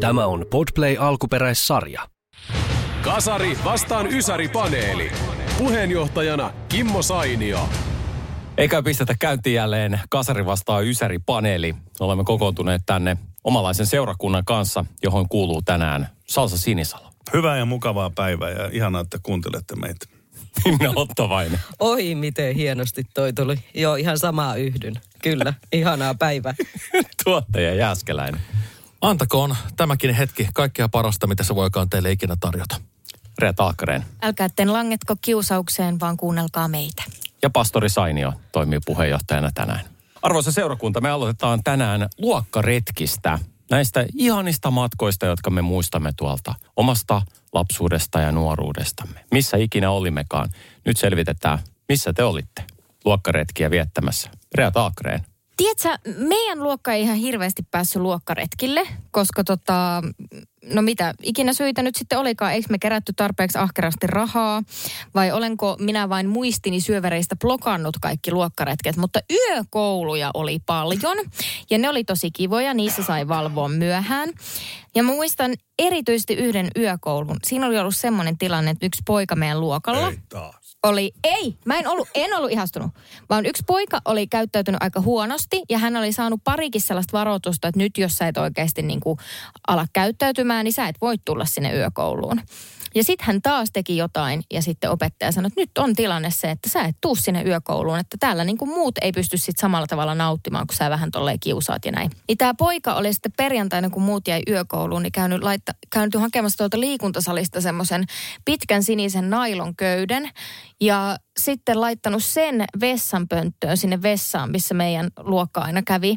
Tämä on Podplay alkuperäissarja. Kasari vastaan Ysäri-paneeli. Puheenjohtajana Kimmo Sainio. Eikä pistetä käyntiin jälleen Kasari vastaan Ysäri-paneeli. Olemme kokoontuneet tänne omalaisen seurakunnan kanssa, johon kuuluu tänään Salsa Sinisalo. Hyvää ja mukavaa päivää ja ihanaa, että kuuntelette meitä. Minä Ottavainen. Oi, miten hienosti toi tuli. Joo, ihan samaa yhdyn. Kyllä, ihanaa päivää. Tuottaja Jääskeläinen. Antakoon tämäkin hetki kaikkea parasta, mitä se voikaan teille ikinä tarjota. Rea Talkkareen. Älkää etten langetko kiusaukseen, vaan kuunnelkaa meitä. Ja pastori Sainio toimii puheenjohtajana tänään. Arvoisa seurakunta, me aloitetaan tänään luokkaretkistä. Näistä ihanista matkoista, jotka me muistamme tuolta omasta lapsuudesta ja nuoruudestamme. Missä ikinä olimmekaan. Nyt selvitetään, missä te olitte luokkaretkiä viettämässä. Rea Talkreen. Tiedätkö, meidän luokka ei ihan hirveästi päässyt luokkaretkille, koska tota, no mitä, ikinä syitä nyt sitten olikaan, eikö me kerätty tarpeeksi ahkerasti rahaa, vai olenko minä vain muistini syövereistä blokannut kaikki luokkaretket, mutta yökouluja oli paljon, ja ne oli tosi kivoja, niissä sai valvoa myöhään. Ja muistan erityisesti yhden yökoulun. Siinä oli ollut semmoinen tilanne, että yksi poika meidän luokalla... Ei. Oli, ei, mä en ollut, en ollut ihastunut, vaan yksi poika oli käyttäytynyt aika huonosti ja hän oli saanut parikin sellaista varoitusta, että nyt jos sä et oikeasti niin kuin ala käyttäytymään, niin sä et voi tulla sinne yökouluun. Ja sitten hän taas teki jotain ja sitten opettaja sanoi, että nyt on tilanne se, että sä et tuu sinne yökouluun, että täällä niin kuin muut ei pysty sitten samalla tavalla nauttimaan, kun sä vähän tolleen kiusaat ja näin. Niin tämä poika oli sitten perjantaina, kun muut jäi yökouluun, niin käynyt, laitta, käynyt hakemassa tuolta liikuntasalista semmoisen pitkän sinisen nailonköyden ja sitten laittanut sen vessanpönttöön sinne vessaan, missä meidän luokka aina kävi,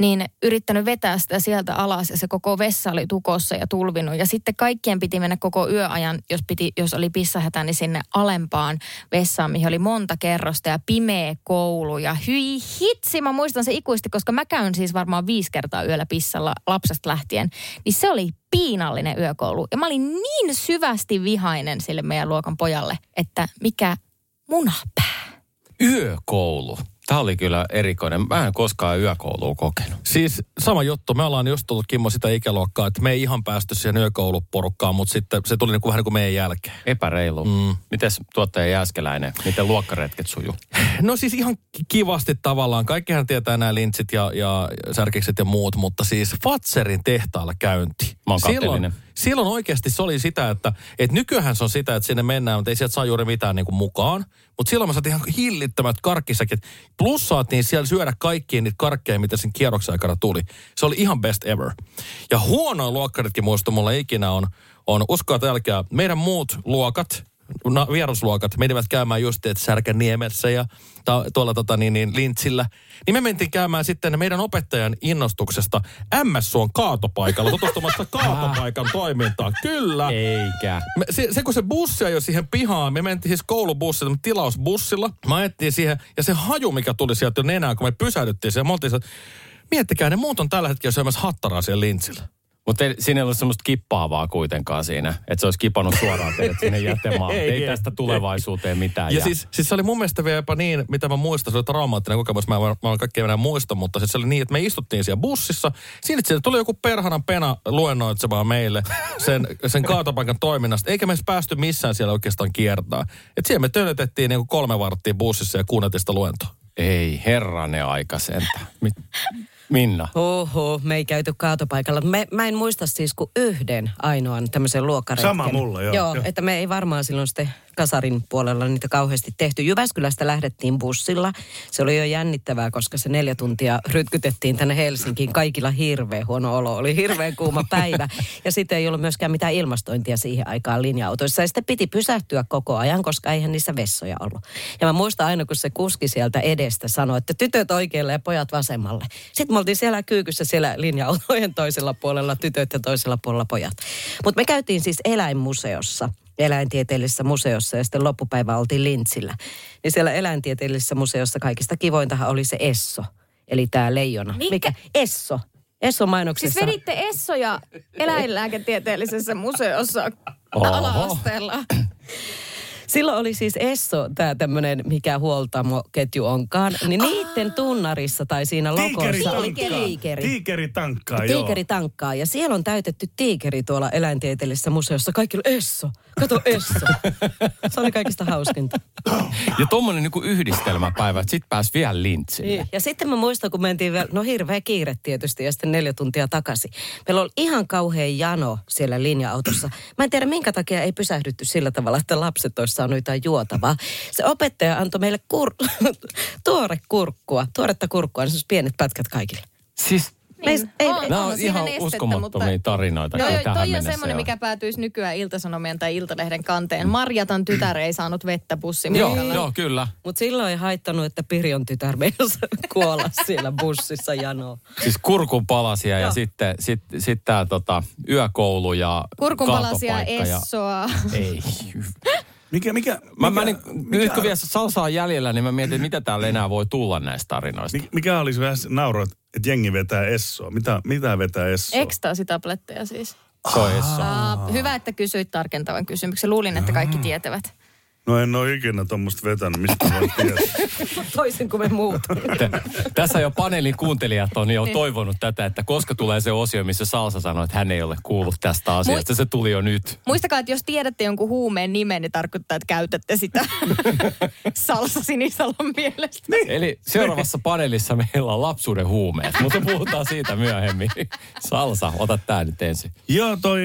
niin yrittänyt vetää sitä sieltä alas ja se koko vessa oli tukossa ja tulvinut. Ja sitten kaikkien piti mennä koko yöajan, jos, piti, jos oli pissahätä, niin sinne alempaan vessaan, mihin oli monta kerrosta ja pimeä koulu. Ja hyi hitsi, mä muistan se ikuisesti, koska mä käyn siis varmaan viisi kertaa yöllä pissalla lapsesta lähtien. Niin se oli piinallinen yökoulu. Ja mä olin niin syvästi vihainen sille meidän luokan pojalle, että mikä munapää. Yökoulu. Tämä oli kyllä erikoinen. Mä en koskaan yökoulua kokenut. Siis sama juttu. Me ollaan just tullut Kimmo sitä ikäluokkaa, että me ei ihan päästy siihen yökouluporukkaan, mutta sitten se tuli niin kuin vähän niin kuin meidän jälkeen. Epäreilu. Mm. Mites tuottaja Jääskeläinen, miten luokkaretket sujuu? No siis ihan kivasti tavallaan. Kaikkihan tietää nämä lintsit ja, ja särkikset ja muut, mutta siis Fatserin tehtaalla käynti. Mä oon silloin. Silloin oikeasti se oli sitä, että, että nykyään se on sitä, että sinne mennään, mutta ei sieltä saa juuri mitään niin kuin mukaan. Mutta silloin mä saatiin ihan hillittömät karkkisäkit. Plus saatiin siellä syödä kaikkia niitä karkkeja, mitä sen kierroksen aikana tuli. Se oli ihan best ever. Ja huonoin luokkaritkin muisto mulla ikinä on, on uskoa älkää, meidän muut luokat, na, vierasluokat menivät käymään just että Särkäniemessä ja ta, tuolla tota, niin, niin, Lintsillä. Niin me mentiin käymään sitten meidän opettajan innostuksesta MS-suon kaatopaikalla, tutustumassa kaatopaikan toimintaan. Kyllä. Eikä. Me, se, se, kun se bussi ajoi siihen pihaan, me mentiin siis koulubussilla, tilausbussilla. Mä ajettiin siihen, ja se haju, mikä tuli sieltä jo nenään, kun me pysähdyttiin siihen, me oltiin, miettikää, ne muut on tällä hetkellä syömässä hattaraa siellä lintsillä. Mutta siinä ei ollut semmoista kippaavaa kuitenkaan siinä, että se olisi kipannut suoraan teidät sinne jätemään. ei, ei tästä tulevaisuuteen mitään. Ja jää. siis, siis se oli mun mielestä vielä jopa niin, mitä mä muistan, se oli traumaattinen kokemus, mä en varmaan kaikkea enää muista, mutta siis se oli niin, että me istuttiin siellä bussissa, siinä sieltä tuli joku perhanan pena luennoitsemaan meille sen, sen kaatopaikan toiminnasta, eikä me edes päästy missään siellä oikeastaan kiertää. Et siellä me tönötettiin niin kolme varttia bussissa ja kuunneltiin sitä luentoa. Ei, herranen aika sentään. Minna. Oho, me ei käyty kaatopaikalla. Me, mä en muista siis kuin yhden ainoan tämmöisen luokkaretken. Sama mulla, joo, Joo, joo. että me ei varmaan silloin sitten kasarin puolella niitä kauheasti tehty. Jyväskylästä lähdettiin bussilla. Se oli jo jännittävää, koska se neljä tuntia rytkytettiin tänne Helsinkiin. Kaikilla hirveän huono olo. Oli hirveän kuuma päivä. Ja sitten ei ollut myöskään mitään ilmastointia siihen aikaan linja-autoissa. Ja sitten piti pysähtyä koko ajan, koska eihän niissä vessoja ollut. Ja mä muistan aina, kun se kuski sieltä edestä sanoi, että tytöt oikealle ja pojat vasemmalle. Sitten mä oltiin siellä kyykyssä siellä linja-autojen toisella puolella tytöt ja toisella puolella pojat. Mutta me käytiin siis eläinmuseossa eläintieteellisessä museossa ja sitten loppupäivä oltiin Lintsillä. Niin siellä eläintieteellisessä museossa kaikista kivointahan oli se Esso, eli tämä leijona. Mikä? Mikä? Esso. Esso mainoksessa. Siis veditte Essoja eläinlääketieteellisessä museossa Oho. ala-asteella. Silloin oli siis Esso, tämä tämmöinen, mikä huoltamoketju onkaan, niin niiden tunnarissa tai siinä logossa oli tiikeri. Tiikeri tankkaa, joo. Tiikeri tankkaa. Ja siellä on täytetty tiikeri tuolla eläintieteellisessä museossa. Kaikki oli Esso. Kato Esso. Se oli kaikista hauskinta. Ja tommonen niinku yhdistelmäpäivä, että sit pääs vielä lintsille. Niin. Ja sitten mä muistan, kun mentiin vielä, no hirveä kiire tietysti, ja sitten neljä tuntia takaisin. Meillä oli ihan kauhean jano siellä linja-autossa. Mä en tiedä, minkä takia ei pysähdytty sillä tavalla, että lapset olisi saanut jotain juotavaa. Se opettaja antoi meille kur- tuore kurkkua, tuoretta kurkkua, niin pienet pätkät kaikille. Siis Meis- ei- on, nämä on siinä ihan nestettä, uskomattomia mutta- tarinoita. Joo, tähän toi on semmoinen, on. mikä päätyisi nykyään Iltasanomien tai Iltalehden kanteen. Marjatan tytär ei saanut vettä bussin Joo, joo, kyllä. Mutta silloin ei haittanut, että Pirjon tytär meinasi kuolla siellä bussissa janoon. Siis kurkun palasia ja sitten sit, sit tää tota, yökoulu ja Kurkunpalasia, kaatopaikka ja- Essoa. Ei. Mikä, mikä, Mä, mikä, mä niin, nyt kun vielä salsaa jäljellä, niin mä mietin, että mitä täällä enää voi tulla näistä tarinoista. mi- mikä olisi vähän nauro, että jengi vetää Essoa? Mitä, mitä vetää Essoa? Ekstaasitabletteja siis. Se on Esso. Uh, hyvä, että kysyit tarkentavan kysymyksen. Luulin, että kaikki tietävät. No en ole ikinä tuommoista vetänyt, mistä mä voin tietää. Toisin kuin me muut. Tässä jo paneelin kuuntelijat on jo toivonut tätä, että koska tulee se osio, missä Salsa sanoi, että hän ei ole kuullut tästä asiasta. Se tuli jo nyt. Muistakaa, että jos tiedätte jonkun huumeen nimen, niin tarkoittaa, että käytätte sitä Salsa Sinisalon mielestä. Niin. Eli seuraavassa paneelissa meillä on lapsuuden huumeet, mutta puhutaan siitä myöhemmin. Salsa, ota tää nyt ensin. Joo, toi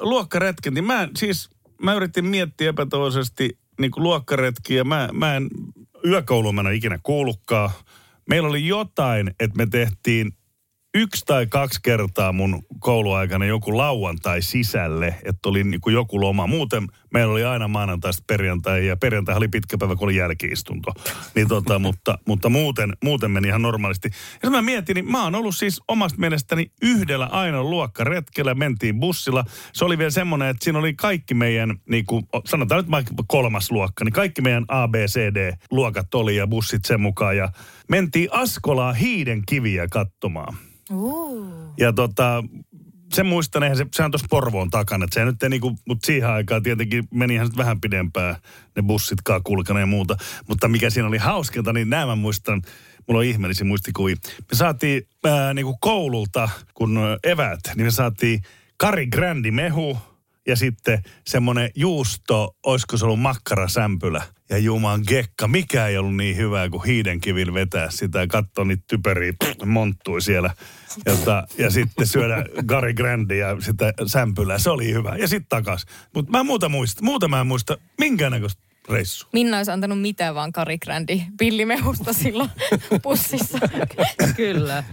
luokkaretki, niin mä siis, mä yritin miettiä epätoivoisesti niin kuin luokkaretkiä. Mä, mä en yökouluun mä en ole ikinä kuullutkaan. Meillä oli jotain, että me tehtiin yksi tai kaksi kertaa mun kouluaikana joku lauantai sisälle, että oli niin kuin joku loma. Muuten meillä oli aina maanantaista perjantai ja perjantai oli pitkä päivä, kun oli jälkiistunto. Niin tota, mutta, mutta muuten, muuten meni ihan normaalisti. Ja mä mietin, niin mä oon ollut siis omasta mielestäni yhdellä ainoa luokkaretkellä, mentiin bussilla. Se oli vielä semmoinen, että siinä oli kaikki meidän, niin kuin, sanotaan nyt vaikka kolmas luokka, niin kaikki meidän A, B, C, D-luokat oli ja bussit sen mukaan. Ja mentiin Askolaa hiiden kiviä katsomaan. Ja tota, sen muistan, eihän se, se on tuossa Porvoon takana. Että se nyt ei niinku, mutta siihen aikaan tietenkin meni ihan vähän pidempään ne bussitkaan kulkana ja muuta. Mutta mikä siinä oli hauskinta, niin nämä mä muistan, mulla on ihmeellisiä muistikuvia. Me saatiin ää, niinku koululta, kun ä, eväät, niin me saatiin Kari Grandi mehu ja sitten semmoinen juusto, olisiko se ollut makkarasämpylä. Ja Juman gekka, mikä ei ollut niin hyvää kuin hiidenkivillä vetää sitä ja katsoa niitä typeriä monttui siellä. Jota, ja sitten syödä Gary Grandi ja sitä sämpylää. Se oli hyvä. Ja sitten takas. Mutta mä muuta muista, muuta mä en muista minkäännäköistä reissu. Minna olisi antanut mitään vaan Kari Grandi pillimehusta silloin pussissa. Kyllä.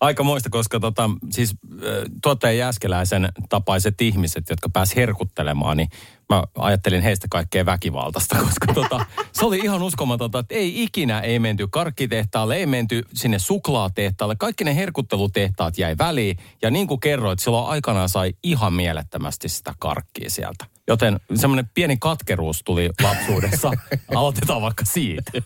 Aika muista, koska tota, siis tuottaja Jääskeläisen tapaiset ihmiset, jotka pääs herkuttelemaan, niin mä ajattelin heistä kaikkea väkivaltaista, koska tota, se oli ihan uskomatonta, että ei ikinä ei menty karkkitehtaalle, ei menty sinne suklaatehtaalle. Kaikki ne herkuttelutehtaat jäi väliin ja niin kuin kerroit, silloin aikanaan sai ihan mielettömästi sitä karkkia sieltä. Joten semmoinen pieni katkeruus tuli lapsuudessa. Aloitetaan vaikka siitä.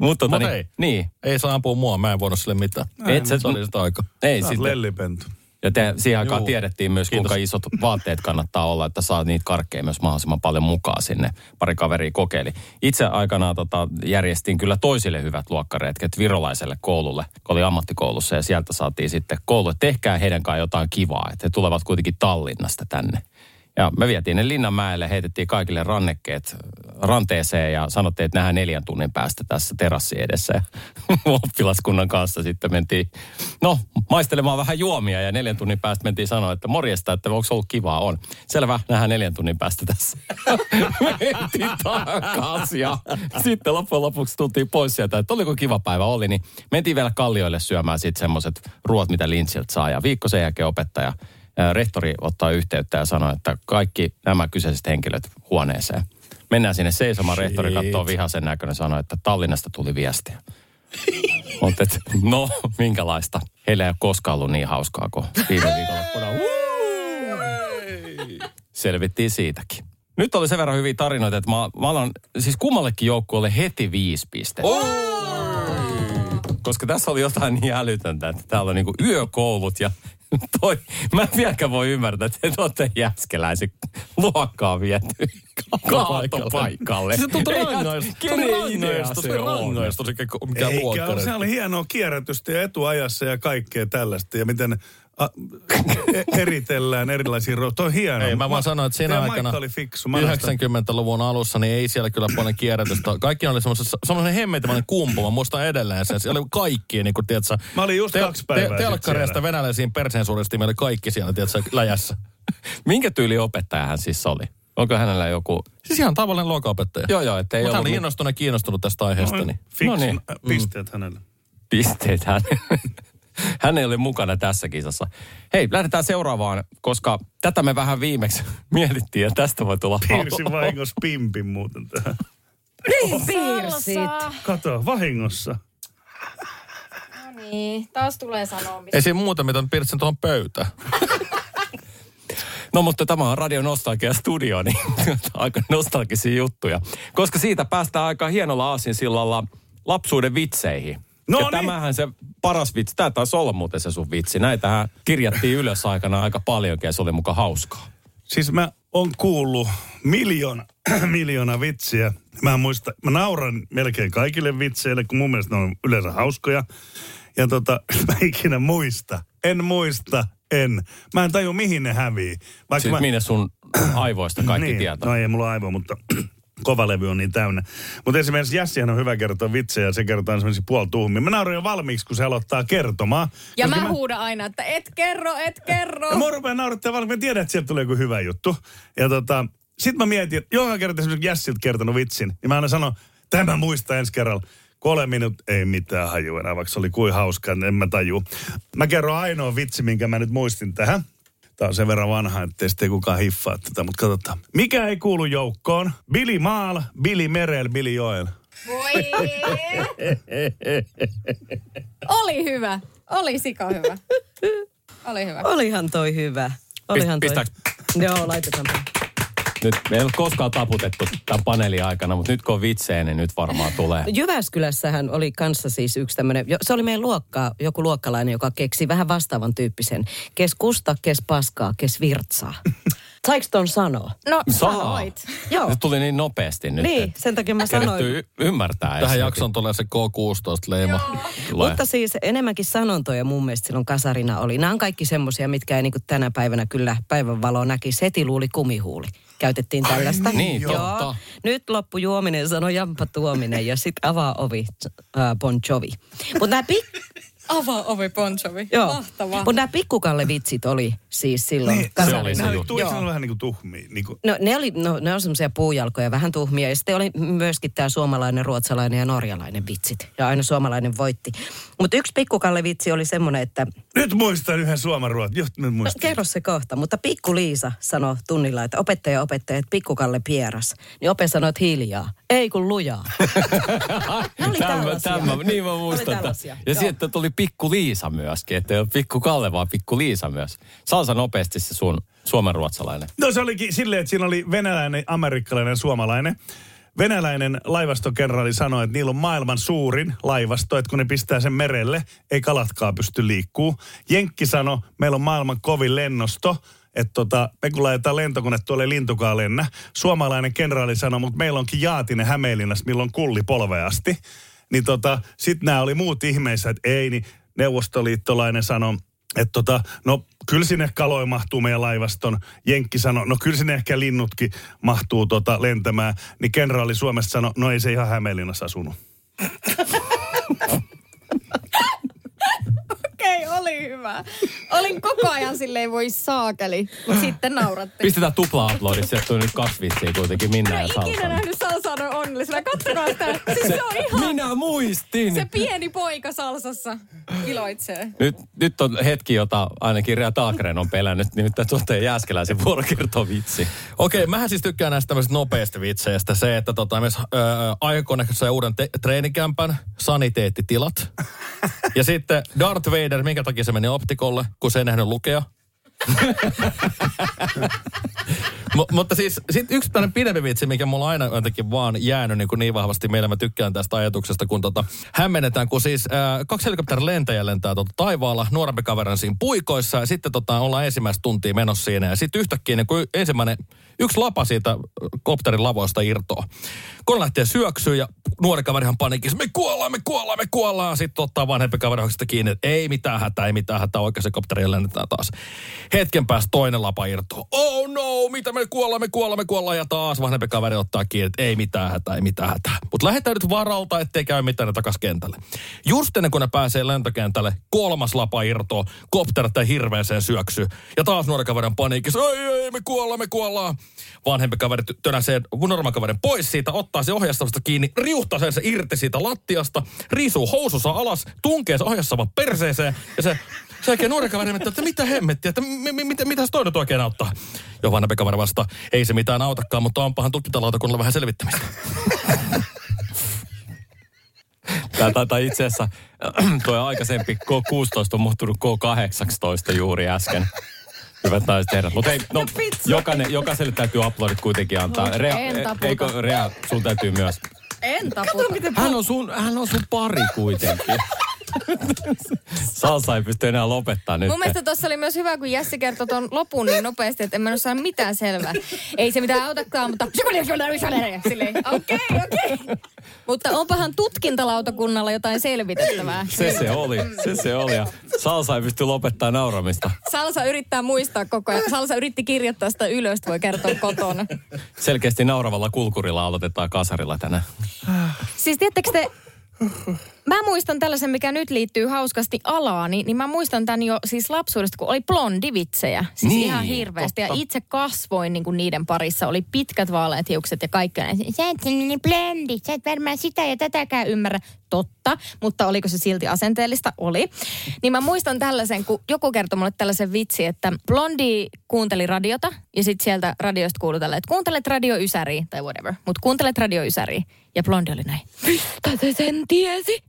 Mutta tota, Mut niin, ei. niin, Ei saa ampua mua, mä en voinut sille mitään. Et sä- se oli sitä aika. ei sitten. lellipentu. Ja te, siihen aikaan Juu. tiedettiin myös, Kiitos. kuinka isot vaatteet kannattaa olla, että saa niitä karkkeja myös mahdollisimman paljon mukaan sinne. Pari kaveria kokeili. Itse aikanaan tota, järjestin kyllä toisille hyvät luokkaretket virolaiselle koululle, kun oli ammattikoulussa ja sieltä saatiin sitten koulu, että tehkää heidän kanssaan jotain kivaa, että he tulevat kuitenkin Tallinnasta tänne. Ja me vietiin ne Linnanmäelle, heitettiin kaikille rannekkeet ranteeseen ja sanottiin, että nähdään neljän tunnin päästä tässä terassi edessä. Ja oppilaskunnan kanssa sitten mentiin, no, maistelemaan vähän juomia ja neljän tunnin päästä mentiin sanoa, että morjesta, että onko ollut kivaa, on. Selvä, nähdään neljän tunnin päästä tässä. mentiin takaisin ja sitten loppujen lopuksi tultiin pois sieltä, että oliko kiva päivä, oli, niin mentiin vielä kallioille syömään sitten semmoiset ruoat, mitä Linsiltä saa. Ja viikko sen jälkeen opettaja rehtori ottaa yhteyttä ja sanoo, että kaikki nämä kyseiset henkilöt huoneeseen. Mennään sinne seisomaan, rehtori katsoo vihaisen näköinen ja sanoo, että Tallinnasta tuli viestiä. Mutta no, minkälaista? Heillä ei ole koskaan ollut niin hauskaa kuin viime viikonloppuna. Selvittiin siitäkin. Nyt oli sen verran hyviä tarinoita, että mä, mä alan, siis kummallekin joukkueelle heti viisi pistettä. Koska tässä oli jotain niin älytöntä, että täällä on niinku yökoulut ja toi, mä en vieläkään voi ymmärtää, että te olette jäskeläisen luokkaa viety kaatopaikalle. Se tuntui Ei, rangaistus. Se on? rangaistus, eikä mikään Eikä, se oli hienoa kierrätystä ja etuajassa ja kaikkea tällaista. Ja miten a, eritellään erilaisia ro- Toi on hienoa. Ei, mä vaan sanoin, että siinä aikana oli fiksu. Mä näistan- 90-luvun alussa, niin ei siellä kyllä paljon kierrätystä. Kaikki oli semmoinen hemmetämäinen kumpu. Mä muistan edelleen sen. Siellä oli kaikki, niin kuin, tiedätkö, Mä olin just kaksi päivää sit Telkkareista siellä. venäläisiin perseen suuresti, meillä oli kaikki siellä, tiedätkö, läjässä. Minkä tyyli opettaja hän siis oli? Onko hänellä joku... Siis ihan tavallinen luokaopettaja. Joo, joo, ettei Mutta hän oli mit- innostunut ja kiinnostunut tästä aiheesta. Noin, Niin. Fiksu. No niin. No Pisteet hänelle. pisteet hän. Hän ei ole mukana tässä kisassa. Hei, lähdetään seuraavaan, koska tätä me vähän viimeksi mietittiin ja tästä voi tulla Piirsin vahingossa pimpin muuten tähän. Niin piirsit. Kato, vahingossa. No niin, taas tulee sanomista. Ei siinä muuta, mitä piirtsin tuohon pöytään. No mutta tämä on Radio Nostalgia Studio, niin aika nostalgisia juttuja. Koska siitä päästään aika hienolla aasinsillalla lapsuuden vitseihin. No ja niin. tämähän se paras vitsi, tämä taisi olla muuten se sun vitsi. Näitähän kirjattiin ylös aikana aika paljonkin ja se oli muka hauskaa. Siis mä oon kuullut miljoona, miljoona vitsiä. Mä muista, mä nauran melkein kaikille vitseille, kun mun mielestä ne on yleensä hauskoja. Ja tota, mä ikinä muista. En muista, en. Mä en taju, mihin ne hävii. Vaikka Siis mä, minne sun aivoista kaikki niin, tietää. No ei mulla aivo, mutta kovalevy on niin täynnä. Mutta esimerkiksi Jassihan on hyvä kertoa vitsejä ja se kertoo esimerkiksi puoltuhmia. Mä nauran jo valmiiksi, kun se aloittaa kertomaan. Ja Koska mä huudan aina, että et kerro, et kerro. ja mä rupean naurattaa valmiiksi. Mä tiedän, että sieltä tulee joku hyvä juttu. Ja tota, sit mä mietin, että joka kerta esimerkiksi Jassilta kertonut vitsin, niin mä aina sanon, tämä muista ensi kerralla. Kolme minuuttia, ei mitään haju enää, vaikka se oli kuin hauska, en mä taju. Mä kerron ainoa vitsi, minkä mä nyt muistin tähän. Tää on sen verran vanha, ettei sitten kukaan hiffaa tätä, mutta katsotaan. Mikä ei kuulu joukkoon? Billy Maal, Billy Merel, Billy Joel. Voi. Oli hyvä. Oli sika hyvä. Oli hyvä. Olihan toi hyvä. Olihan toi. pistääks? Joo, laitetaan. Nyt me ei ole koskaan taputettu tämän paneelin aikana, mutta nyt kun on vitsejä, niin nyt varmaan tulee. Jyväskylässähän oli kanssa siis yksi tämmöinen, se oli meidän luokkaa, joku luokkalainen, joka keksi vähän vastaavan tyyppisen. Kes kusta, kes paskaa, kes virtsaa. Saiko ton sanoa? No, Saa. sanoit. Joo. Se tuli niin nopeasti nyt. Niin, sen takia mä sanoin. y- ymmärtää. Tähän jokin. jaksoon tulee se K16-leima. Tulee. Mutta siis enemmänkin sanontoja mun mielestä silloin kasarina oli. Nämä on kaikki semmoisia, mitkä ei niinku tänä päivänä kyllä päivänvaloa näkisi. Heti luuli kumihuuli. Käytettiin tällaista. niin, Joo. totta. Nyt loppu juominen, sanoi Jampa Tuominen ja sitten avaa ovi äh, Bon Jovi. Mutta nämä pik- Avaa ovi Bon Jovi. Joo. Mahtavaa. Mutta nämä pikkukalle vitsit oli siis silloin Niin, kasarina. oli se Ne oli, juttu. tuli Joo. vähän niin kuin tuhmia. Niin kuin, No ne, oli, no, ne on semmoisia puujalkoja, vähän tuhmia. Ja sitten oli myöskin tämä suomalainen, ruotsalainen ja norjalainen vitsit. Ja aina suomalainen voitti. Mutta yksi pikkukalle vitsi oli semmoinen, että nyt muistan yhden suomenruot. Just nyt No, muistan. kerro se kohta, mutta pikku Liisa sanoi tunnilla, että opettaja opettaja, että pikkukalle pieras. Niin ope sanoi, että hiljaa. Ei kun lujaa. Ne oli Tämä, tällaisia. tämä, niin mä oli muistan. Ja sitten tuli pikku Liisa myöskin, että ei ole pikku Kalle, vaan pikku Liisa myös. Salsa nopeasti se sun suomenruotsalainen. No se olikin silleen, että siinä oli venäläinen, amerikkalainen, suomalainen. Venäläinen laivastokenraali sanoi, että niillä on maailman suurin laivasto, että kun ne pistää sen merelle, ei kalatkaan pysty liikkuu. Jenkki sanoi, meillä on maailman kovin lennosto, että tota, me kun laitetaan lentokone tuolle lintukaan lennä. Suomalainen kenraali sanoi, mutta meillä onkin jaatinen Hämeenlinnassa, milloin kulli polveasti. Niin tota, sit nämä oli muut ihmeissä, että ei, niin neuvostoliittolainen sanoi, että tota, no kyllä sinne kaloja mahtuu meidän laivaston. Jenkki sanoi, no kyllä sinne ehkä linnutkin mahtuu tota lentämään. Niin kenraali Suomesta sanoi, no ei se ihan Hämeenlinnassa asunut. Okei, oli hyvä. Olin koko ajan silleen voi saakeli, mutta sitten nauratti. Pistetään tupla uploadit, sieltä tuli nyt kaksi vitsiä kuitenkin Minna ja Ikinä Salsa. nähnyt Salsaa noin onnellisena. Katsokaa sitä. Siis se, on ihan... Minä muistin! Se pieni poika Salsassa iloitsee. Nyt, nyt on hetki, jota ainakin Rea Taakren on pelännyt, nimittäin tuotteen Jääskeläisen vuoro kertoo vitsi. Okei, mähän siis tykkään näistä tämmöisistä nopeista vitseistä. Se, että tota, myös öö, aikakone sai uuden te- treenikämpän, saniteettitilat. ja sitten Darth Vader, minkä takia se meni optikolle, kun se ei nähnyt lukea. M- mutta siis sit yksi tämmöinen pidempi vitsi, mikä mulla aina jotenkin vaan jäänyt niin, kuin niin vahvasti meillä. Mä tykkään tästä ajatuksesta, kun tota, hämmennetään, kun siis ää, kaksi helikopterin lentäjä lentää tota, taivaalla, nuorempi kaveri siinä puikoissa ja sitten tota, ollaan ensimmäistä tuntia menossa siinä ja sitten yhtäkkiä niin kun ensimmäinen, yksi lapa siitä kopterin lavoista irtoaa. Kone lähtee syöksyyn ja nuori kaverihan panikissa, me kuollaan, me kuollaan, me kuollaan. Sitten ottaa vanhempi kaveri kiinni, että ei mitään hätää, ei mitään hätää, oikein se kopteri lennetään taas. Hetken päästä toinen lapa irtoaa. Oh no, mitä me kuollaan, me kuollaan, me kuollaan. Ja taas vanhempi kaveri ottaa kiinni, että ei mitään hätää, ei mitään hätää. Mutta lähdetään nyt varalta, ettei käy mitään ne takas kentälle. Just ennen kuin ne pääsee lentokentälle, kolmas lapa irtoaa, kopterit hirveäseen syöksy. Ja taas nuori kaveri on paniikissa, ei, ei, me kuollaan, me kuollaan. Vanhempi kaveri tönäsee nuoremman kaverin pois siitä, ottaa se ohjastavasta kiinni, riuhtaa sen se irti siitä lattiasta, riisuu housussa alas, tunkee se ohjastavan perseeseen ja se sen jälkeen nuori kaveri että mitä hemmettiä, että mi- mi- mitä, mitäs toi nyt oikein auttaa? Jo vanhempi kaveri vastaa, ei se mitään autakaan, mutta onpahan tutkintalautakunnalla vähän selvittämistä. Tämä taitaa itse asiassa, tuo aikaisempi K16 on muuttunut K18 juuri äsken. Hyvät naiset herrat. Mutta ei, no, jokainen, jokaiselle täytyy uploadit kuitenkin antaa. Rea, En taputa. eikö Rea, sun täytyy myös. En taputa. Hän on sun, hän on sun pari kuitenkin. Salsa ei pysty enää lopettaa nyt. Mun mielestä tuossa oli myös hyvä, kun Jesse kertoi tuon lopun niin nopeasti, että en mä ole saanut mitään selvää. Ei se mitään autakaan, mutta silleen, okei, okei. Mutta onpahan tutkintalautakunnalla jotain selvitettävää. Se se oli, se se oli. Ja Salsa ei pysty lopettaa nauramista. Salsa yrittää muistaa koko ajan. Salsa yritti kirjoittaa sitä ylös, voi kertoa kotona. Selkeästi nauravalla kulkurilla aloitetaan kasarilla tänään. Siis tiedättekö te, mä muistan tällaisen, mikä nyt liittyy hauskasti alaani, niin mä muistan tämän jo siis lapsuudesta, kun oli blondivitsejä. Siis Niin, ihan hirveästi. totta. Ja itse kasvoin niin kuin niiden parissa. Oli pitkät vaaleat hiukset ja kaikki. näin. Sä et sellainen blondi, sä et varmaan sitä ja tätäkään ymmärrä. Totta, mutta oliko se silti asenteellista? Oli. Niin mä muistan tällaisen, kun joku kertoi mulle tällaisen vitsi, että blondi kuunteli radiota ja sitten sieltä radiosta kuului tällä, että kuuntelet radio Ysäriä tai whatever. Mutta kuuntelet radio Ysäriä. Ja blondi oli näin. Mistä se sen tiesi?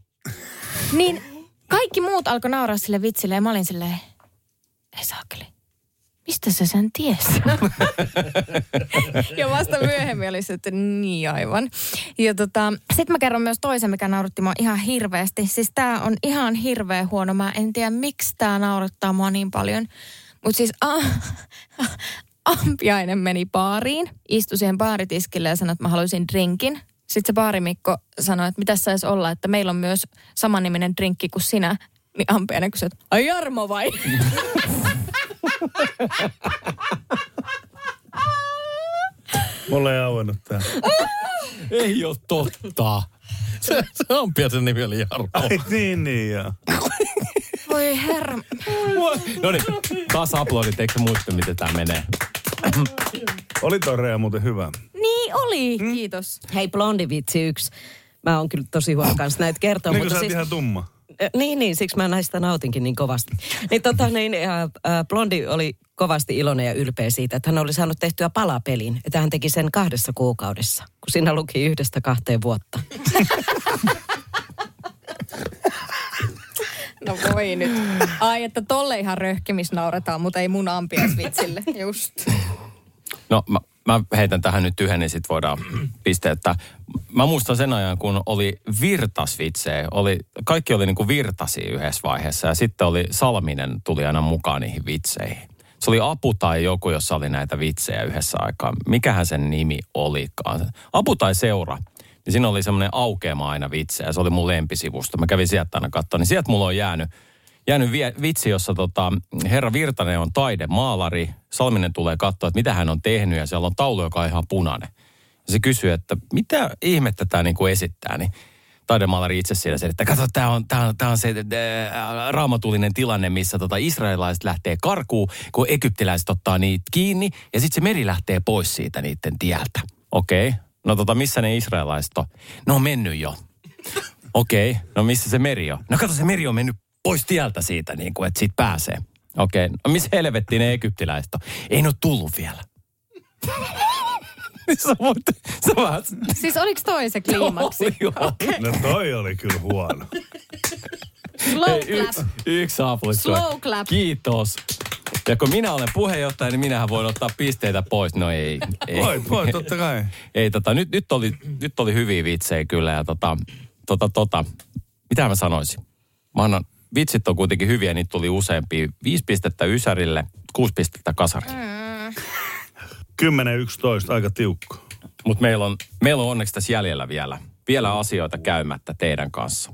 Niin kaikki muut alkoi nauraa sille vitsille ja mä olin silleen, ei saakeli. Mistä se sen tiesi? ja vasta myöhemmin oli se, että niin aivan. Ja tota, sitten mä kerron myös toisen, mikä nauratti mua ihan hirveästi. Siis tää on ihan hirveä huono. Mä en tiedä, miksi tää naurattaa mua niin paljon. Mutta siis a- ampiainen meni baariin, istui siihen baaritiskille ja sanoi, että mä haluaisin drinkin. Sitten se baarimikko sanoi, että mitä saisi olla, että meillä on myös samanniminen drinkki kuin sinä. Niin ampiainen kysyi, että ai Jarmo vai? Mulla ei auennut tää. Ei ole totta. se, se on sen nimi oli Jarmo. Ai niin, niin joo. Voi herra. No niin, taas aplodit, eikö muista, miten tämä menee? Oli toi Rea muuten hyvä. Niin oli, kiitos. Hei, blondivitsi yksi. Mä oon kyllä tosi huono kanssa näitä kertoa, Niin kuin mutta sä siis... ihan tumma. Niin, niin, siksi mä näistä nautinkin niin kovasti. Niin tota niin, ä, ä, Blondi oli kovasti iloinen ja ylpeä siitä, että hän oli saanut tehtyä palapelin. Että hän teki sen kahdessa kuukaudessa, kun siinä luki yhdestä kahteen vuotta. No voi nyt. Ai, että tolle ihan röhkemis nauretaan, mutta ei mun ampiaisvitsille. Just. No mä, mä heitän tähän nyt yhden, niin sit voidaan pistää, että mä muistan sen ajan, kun oli virtasvitsejä. Oli, kaikki oli niinku virtasi yhdessä vaiheessa ja sitten oli Salminen tuli aina mukaan niihin vitseihin. Se oli Apu tai joku, jossa oli näitä vitsejä yhdessä aikaa. Mikähän sen nimi olikaan? Apu tai Seura. Niin siinä oli semmoinen aukeama aina vitsejä. Se oli mun lempisivusto. Mä kävin sieltä aina katsoa. Niin sieltä mulla on jäänyt, jäänyt vie, vitsi, jossa tota, herra Virtanen on taidemaalari. Salminen tulee katsoa, että mitä hän on tehnyt ja siellä on taulu, joka on ihan punainen. Ja se kysyy, että mitä ihmettä tämä niinku esittää. Niin taidemaalari itse siellä selittää, kato, tämä on, tää on, tää on se äh, raamatullinen tilanne, missä tota israelilaiset lähtee karkuun, kun egyptiläiset ottaa niitä kiinni, ja sitten se meri lähtee pois siitä niiden tieltä. Okei, okay. No tota, missä ne israelilaiset on? No on mennyt jo. Okei, okay. no missä se meri on? No kato, se meri on mennyt pois tieltä siitä, niin kuin, että siitä pääsee. Okei, okay. no missä helvettiin ne egyptiläiset on? Ei ne ole tullut vielä. sä voit, sä vähän... Siis oliko toi se kliimaksi? Oli, joo. Okei. No toi oli kyllä huono. Slow clap. yksi, yksi. Slow clap. Kiitos. Ja kun minä olen puheenjohtaja, niin minähän voin ottaa pisteitä pois. No ei. ei. Voit, voit, totta kai. Ei, tota, nyt, nyt, oli, nyt oli hyviä vitsejä kyllä. Ja tota, tota, tota, mitä mä sanoisin? Mä annan, vitsit on kuitenkin hyviä, niitä tuli useampia. Viisi pistettä Ysärille, kuusi pistettä Kasarille. Mm. 10-11, aika tiukko. Mutta meillä on, meillä on onneksi tässä jäljellä vielä, vielä asioita käymättä teidän kanssa.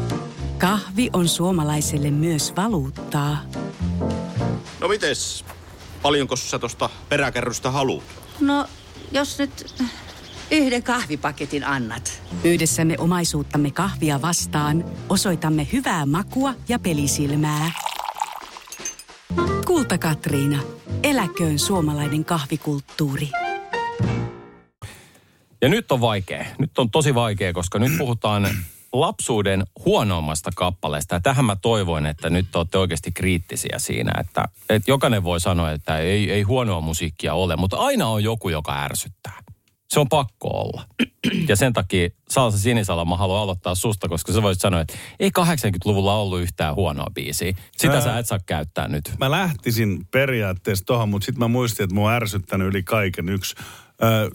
Kahvi on suomalaiselle myös valuuttaa. No mites? Paljonko sä tosta peräkärrystä haluat? No, jos nyt yhden kahvipaketin annat. Yhdessämme omaisuuttamme kahvia vastaan osoitamme hyvää makua ja pelisilmää. Kulta Katriina. Eläköön suomalainen kahvikulttuuri. Ja nyt on vaikea. Nyt on tosi vaikea, koska nyt puhutaan lapsuuden huonoimmasta kappaleesta. Ja tähän mä toivoin, että nyt olette oikeasti kriittisiä siinä, että, että jokainen voi sanoa, että ei, ei huonoa musiikkia ole, mutta aina on joku, joka ärsyttää. Se on pakko olla. Ja sen takia Salsa Sinisalo mä haluan aloittaa susta, koska sä voisit sanoa, että ei 80-luvulla ollut yhtään huonoa biisiä. Sitä Ää. sä et saa käyttää nyt. Mä lähtisin periaatteessa tohon, mutta sitten mä muistin, että mua on ärsyttänyt yli kaiken yksi.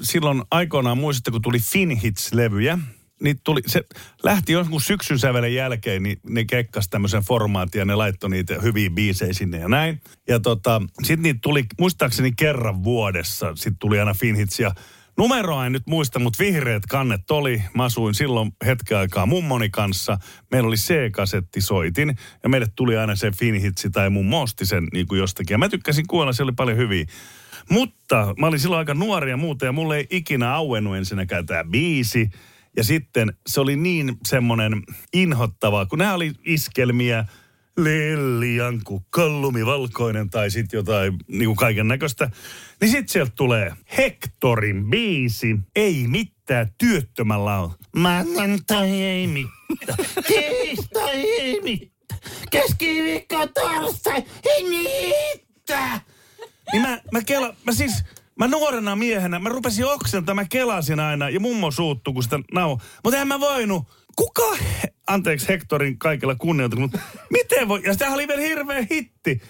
Silloin aikoinaan muistatte, kun tuli Finhits-levyjä, niin tuli, se lähti jonkun syksyn sävelen jälkeen, niin ne kekkas tämmöisen formaatin ja ne laittoi niitä hyviä biisejä sinne ja näin. Ja tota, sitten niitä tuli, muistaakseni kerran vuodessa, sitten tuli aina Finhits ja Numeroa en nyt muista, mutta vihreät kannet oli. Mä asuin silloin hetken aikaa mummoni kanssa. Meillä oli C-kasettisoitin ja meille tuli aina se Finhitsi tai mummo osti sen niin kuin jostakin. Ja mä tykkäsin kuulla, se oli paljon hyviä. Mutta mä olin silloin aika nuori ja muuta ja mulle ei ikinä auennut ensinnäkään tämä biisi. Ja sitten se oli niin semmoinen inhottava, kun nämä oli iskelmiä, Lellianku, kallumi valkoinen tai sitten jotain niin kuin kaiken näköistä. Niin sitten sieltä tulee Hectorin biisi, ei mitään työttömällä on. Maanantai ei mitään, tiistai ei mitään, keskiviikko torstai ei mitään. Niin mä, mä, kela, mä siis, mä nuorena miehenä, mä rupesin oksentaa, mä kelasin aina ja mummo suuttu, kun sitä nau. Mutta en mä voinut. Kuka, he- anteeksi Hectorin kaikilla kunnioituksella, mutta miten voi, ja sitä oli vielä hirveä hitti.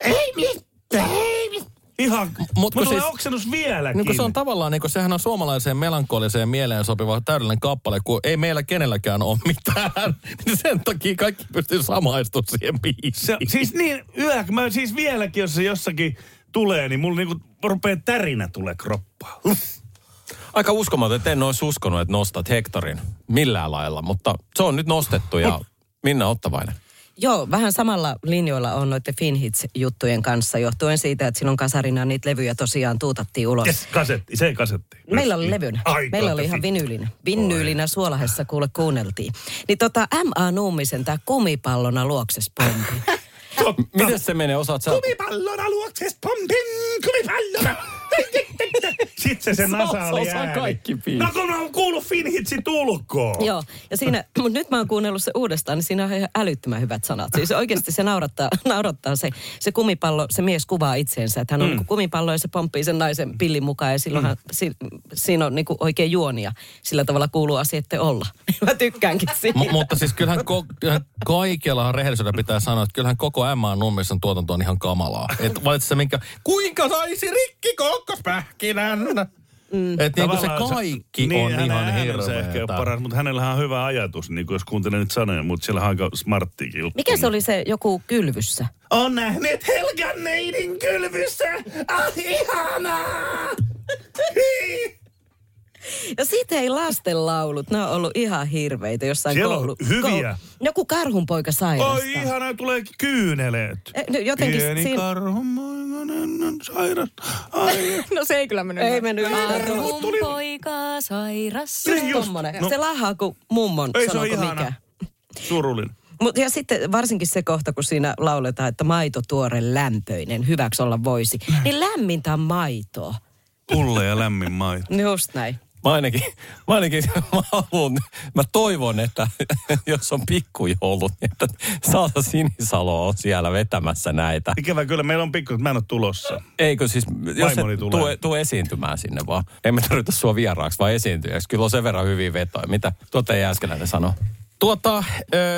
Ei mitään, ei mitään. Ihan, Mut mutta kun tulee siis- oksennus vieläkin. Niin se on tavallaan, niin sehän on suomalaiseen melankoliseen mieleen sopiva täydellinen kappale, kun ei meillä kenelläkään ole mitään. Niin sen takia kaikki pystyy samaistumaan siihen biisiin. Se, siis niin, yö, mä siis vieläkin, jos se jossakin tulee, niin mulla niinku rupeaa tärinä tulee kroppaan. Aika uskomaton, että en olisi uskonut, että nostat Hektorin millään lailla, mutta se on nyt nostettu ja Minna Ottavainen. Joo, vähän samalla linjoilla on noiden Finhits-juttujen kanssa, johtuen siitä, että silloin kasarina niitä levyjä tosiaan tuutattiin ulos. Yes, kasetti, se ei kasetti. Meillä oli levynä. Ai, Meillä oli ihan vinyylinä. Vinnyylinä suolahessa kuule kuunneltiin. Niin tota M.A. Nuumisen tämä kumipallona luokses pompi. Miten se menee? Osaat sä? Kumipallona luokses pompin, kumipallona. Sitten se se nasaali ääni. kaikki biisit. No kun mä oon kuullut Finhitsin tulkoon. Joo, ja siinä, mutta nyt mä oon kuunnellut se uudestaan, niin siinä on ihan älyttömän hyvät sanat. Siis oikeasti se naurattaa, naurattaa se, se kumipallo, se mies kuvaa itseensä, että hän on mm. niin kumipallo ja se pomppii sen naisen pillin mukaan ja silloinhan mm. si, siinä on niin oikein juonia. Sillä tavalla kuuluu asioiden olla. mä tykkäänkin siitä. M- mutta siis kyllähän, ko- kyllähän kaikella rehellisyydellä pitää sanoa, että kyllähän koko M.A. Nummisen tuotanto on ihan kamalaa. Että valitse se minkä, kuinka saisi rikki kokkospähkinän? Mm. Että niinku se kaikki niin, on hänen ihan äänensä ehkä ei ole paras, mutta hänellä on hyvä ajatus, niin kuin jos kuuntelee nyt sanoja, mutta siellä on aika smarttiikin juttu. Mikä se oli se joku kylvyssä? On nähnyt Helgan neidin kylvyssä. Ah, ihanaa! Ja sitten ei lastenlaulut, ne on ollut ihan hirveitä jossain Siellä on koulu. hyviä. joku karhunpoika sairasta. Oi ihanaa, tulee kyyneleet. Eh, no jotenkin Pieni siinä- karhunmoinen on sairas. Ai. No se ei kyllä mennyt. Ei mennyt yhtään. Karhun poika sairas. Just Niin just. No. Se lahaa kuin mummon, Ei se on ihana. mikä. Surullinen. Mut ja sitten varsinkin se kohta, kun siinä lauletaan, että maito tuore lämpöinen, hyväksi olla voisi. Niin lämmintä maitoa. Pulle ja lämmin maito. Just näin. Mä ainakin, mä ainakin mä, haluun, mä toivon, että jos on pikkujoulut, niin että Saata Sinisalo on siellä vetämässä näitä. Ikävä kyllä, meillä on pikku, mä en ole tulossa. Eikö siis, jos et tuu, tuu esiintymään sinne vaan. Emme tarvita sua vieraaksi, vaan esiintyjäksi. Kyllä on sen verran hyviä vetoja. Mitä tuota Jääskeläinen sanoo? Tuota,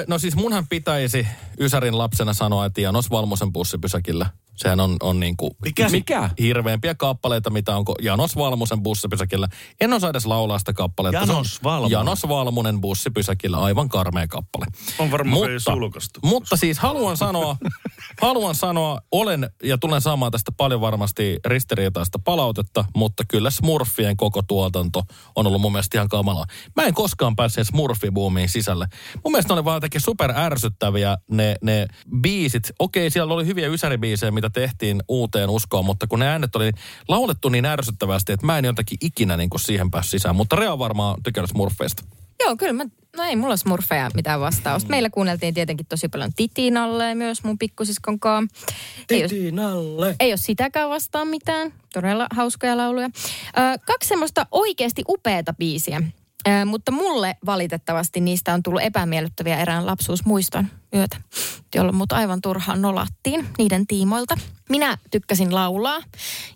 no siis munhan pitäisi Ysärin lapsena sanoa, että Janos Valmosen bussipysäkillä. Sehän on, on niin kuin Mikä? Mikä? hirveämpiä kappaleita, mitä onko Janos Valmosen bussipysäkillä. En osaa edes laulaa sitä kappaletta. Janos Valmonen. Janos Valmonen bussipysäkillä, aivan karmea kappale. On varmaan ei sulkaistu. Mutta siis haluan sanoa, haluan sanoa, olen ja tulen saamaan tästä paljon varmasti ristiriitaista palautetta, mutta kyllä Smurfien koko tuotanto on ollut mun mielestä ihan kamalaa. Mä en koskaan päässyt Smurfi-boomiin sisälle. Mun mielestä ne oli vaan jotenkin super ärsyttäviä ne, ne biisit. Okei, siellä oli hyviä ysäribiisejä, mitä tehtiin uuteen uskoon, mutta kun ne äänet oli laulettu niin ärsyttävästi, että mä en jotenkin ikinä niin kuin siihen päässyt sisään. Mutta Rea on varmaan tykännyt Smurfeista. Joo, kyllä mä, no ei mulla smurfeja mitään vastausta. Meillä kuunneltiin tietenkin tosi paljon Titinalle myös mun pikkusiskon kanssa. Ei ole, Titinalle. ei ole sitäkään vastaan mitään. Todella hauskoja lauluja. Ö, kaksi semmoista oikeasti upeata biisiä. Mutta mulle valitettavasti niistä on tullut epämiellyttäviä erään lapsuusmuiston myötä, jolloin mut aivan turhaan nolattiin niiden tiimoilta. Minä tykkäsin laulaa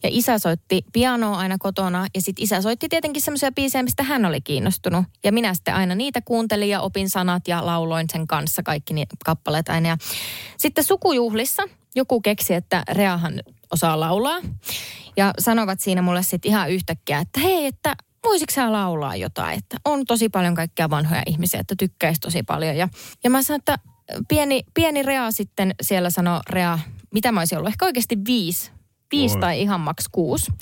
ja isä soitti pianoa aina kotona ja sitten isä soitti tietenkin semmoisia biisejä, mistä hän oli kiinnostunut. Ja minä sitten aina niitä kuuntelin ja opin sanat ja lauloin sen kanssa kaikki ni- kappaleet aina. Ja sitten sukujuhlissa joku keksi, että Reahan osaa laulaa. Ja sanovat siinä mulle sitten ihan yhtäkkiä, että hei, että voisitko sä laulaa jotain, että on tosi paljon kaikkia vanhoja ihmisiä, että tykkäisi tosi paljon. Ja, ja mä sanoin, että pieni, pieni Rea sitten siellä sanoi, Rea, mitä mä olisin ollut, ehkä oikeasti viisi, viisi Oi. tai ihan maks kuusi.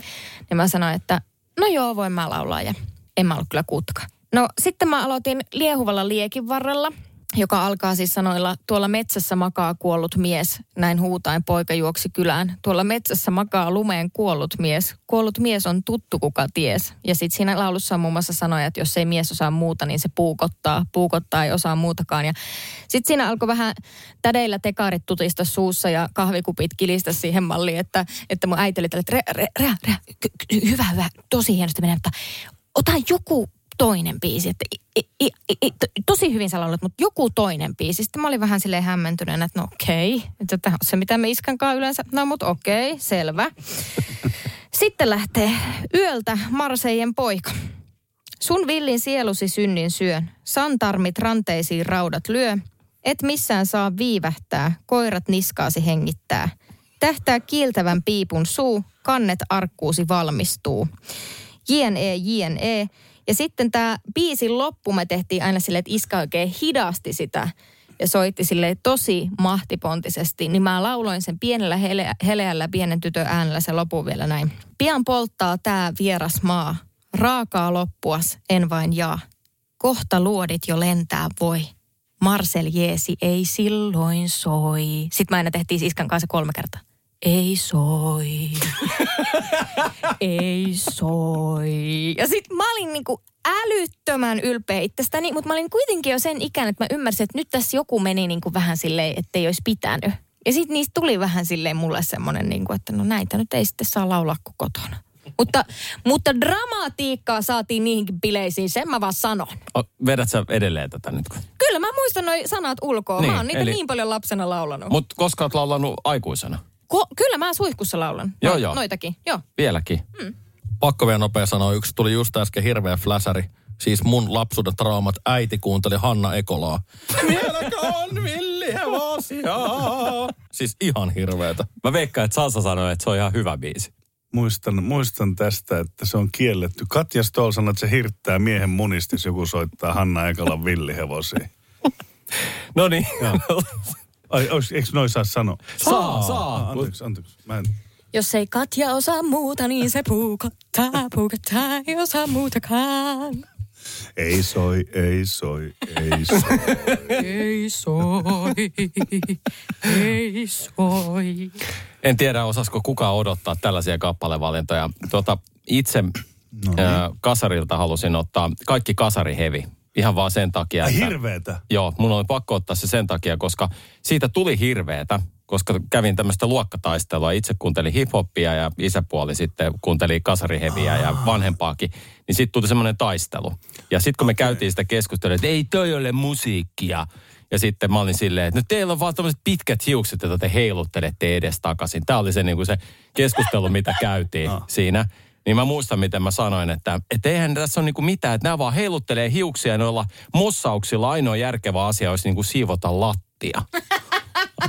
Ja mä sanoin, että no joo, voin mä laulaa ja en mä ollut kyllä kuuttakaan. No sitten mä aloitin liehuvalla liekin varrella, joka alkaa siis sanoilla, tuolla metsässä makaa kuollut mies, näin huutain poika juoksi kylään. Tuolla metsässä makaa lumeen kuollut mies, kuollut mies on tuttu kuka ties. Ja sitten siinä laulussa on muun muassa sanoja, että jos ei mies osaa muuta, niin se puukottaa, puukottaa ei osaa muutakaan. Ja sitten siinä alkoi vähän tädeillä tekarit tutista suussa ja kahvikupit kilistä siihen malliin, että, että mun äiti oli tällä, että rea, rea, ky- ky- hyvä, hyvä, tosi hienosti menee, mutta ota joku toinen biisi. Että i, i, i, i, to- tosi hyvin sä laulat, mutta joku toinen biisi. Sitten mä olin vähän silleen hämmentyneenä, että no okei. Että tämä on se, mitä me iskankaan yleensä. No mutta okei, selvä. Sitten lähtee yöltä Marseijen poika. Sun villin sielusi synnin syön. Santarmit ranteisiin raudat lyö. Et missään saa viivähtää, koirat niskaasi hengittää. Tähtää kiiltävän piipun suu, kannet arkkuusi valmistuu. JNE, JNE. Ja sitten tämä biisin loppu me tehtiin aina silleen, että iska oikein hidasti sitä ja soitti sille tosi mahtipontisesti, niin mä lauloin sen pienellä hele, heleällä pienen tytön äänellä se lopun vielä näin. Pian polttaa tää vieras maa, raakaa loppuas en vain jaa. Kohta luodit jo lentää voi. Marcel Jeesi ei silloin soi. Sitten mä aina tehtiin iskan kanssa kolme kertaa. Ei soi. ei soi. Ja sitten mä olin niinku älyttömän ylpeä itsestäni, mutta mä olin kuitenkin jo sen ikään, että mä ymmärsin, että nyt tässä joku meni niinku vähän silleen, että ei olisi pitänyt. Ja sitten niistä tuli vähän silleen mulle semmoinen, niinku, että no näitä nyt ei sitten saa laulaa kuin kotona. Mutta, mutta dramatiikkaa saatiin niihinkin bileisiin, sen mä vaan sanon. O, vedät sä edelleen tätä nyt? Kyllä mä muistan noi sanat ulkoa. Niin, mä oon niitä eli- niin paljon lapsena laulanut. Mutta koska oot laulanut aikuisena? Ko- kyllä mä suihkussa laulan. Joo, No- joo. Noitakin, joo. Vieläkin. Pakko vielä nopea sanoa, yksi tuli just äsken hirveä fläsäri. Siis mun lapsuuden traumat, äiti kuunteli Hanna Ekolaa. Vieläkö on villihevosia? Siis ihan hirveetä. Mä veikkaan, että Salsa sanoi, että se on ihan hyvä biisi. Muistan, muistan tästä, että se on kielletty. Katja Stoll sanoi, että se hirttää miehen munista, jos joku soittaa Hanna Ekalan villihevosia. No niin. Ai, ois, eikö noin saa sanoa? Saa, saa. Ah, anteeksi, anteeksi. Mä en... Jos ei Katja osaa muuta, niin se puukottaa, puukottaa, ei osaa muutakaan. Ei soi, ei soi, ei soi. Ei soi, ei soi. En tiedä, osasko kukaan odottaa tällaisia kappalevalintoja. Tuota, itse no niin. äh, kasarilta halusin ottaa kaikki kasarihevi. Ihan vaan sen takia, että... hirveetä. Joo, mun oli pakko ottaa se sen takia, koska siitä tuli hirveetä, koska kävin tämmöistä luokkataistelua. Itse kuuntelin hiphoppia ja isäpuoli sitten kuunteli kasariheviä ja vanhempaakin. Niin sitten tuli semmoinen taistelu. Ja sitten kun me käytiin sitä keskustelua, että ei toi ole musiikkia. Ja sitten mä olin silleen, että no teillä on vaan tämmöiset pitkät hiukset, joita te heiluttelette edes takaisin. Tämä oli se, niin kuin se keskustelu, mitä käytiin siinä. Niin mä muistan, miten mä sanoin, että, että eihän tässä ole niinku mitään, että nämä vaan heiluttelee hiuksia noilla mossauksilla. Ainoa järkevä asia olisi niinku siivota lattia.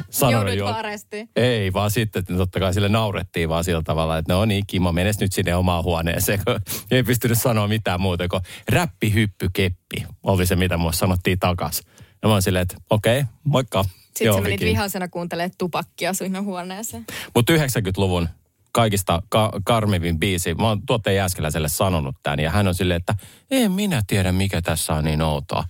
Sanoin Joudut jo. Ei, vaan sitten että totta kai sille naurettiin vaan sillä tavalla, että no niin, Kimmo, menes nyt sinne omaan huoneeseen. kun Ei pystynyt sanoa mitään muuta kuin räppi, hyppy, keppi. Oli se, mitä mua sanottiin takas. Ja mä oon silleen, että okei, okay, moikka. Sitten sä menit vihasena kuuntelemaan tupakkia sinne huoneeseen. Mutta 90-luvun kaikista ka- karmivin biisi, mä oon tuotteen Jääskeläiselle sanonut tämän, ja hän on silleen, että en minä tiedä, mikä tässä on niin outoa.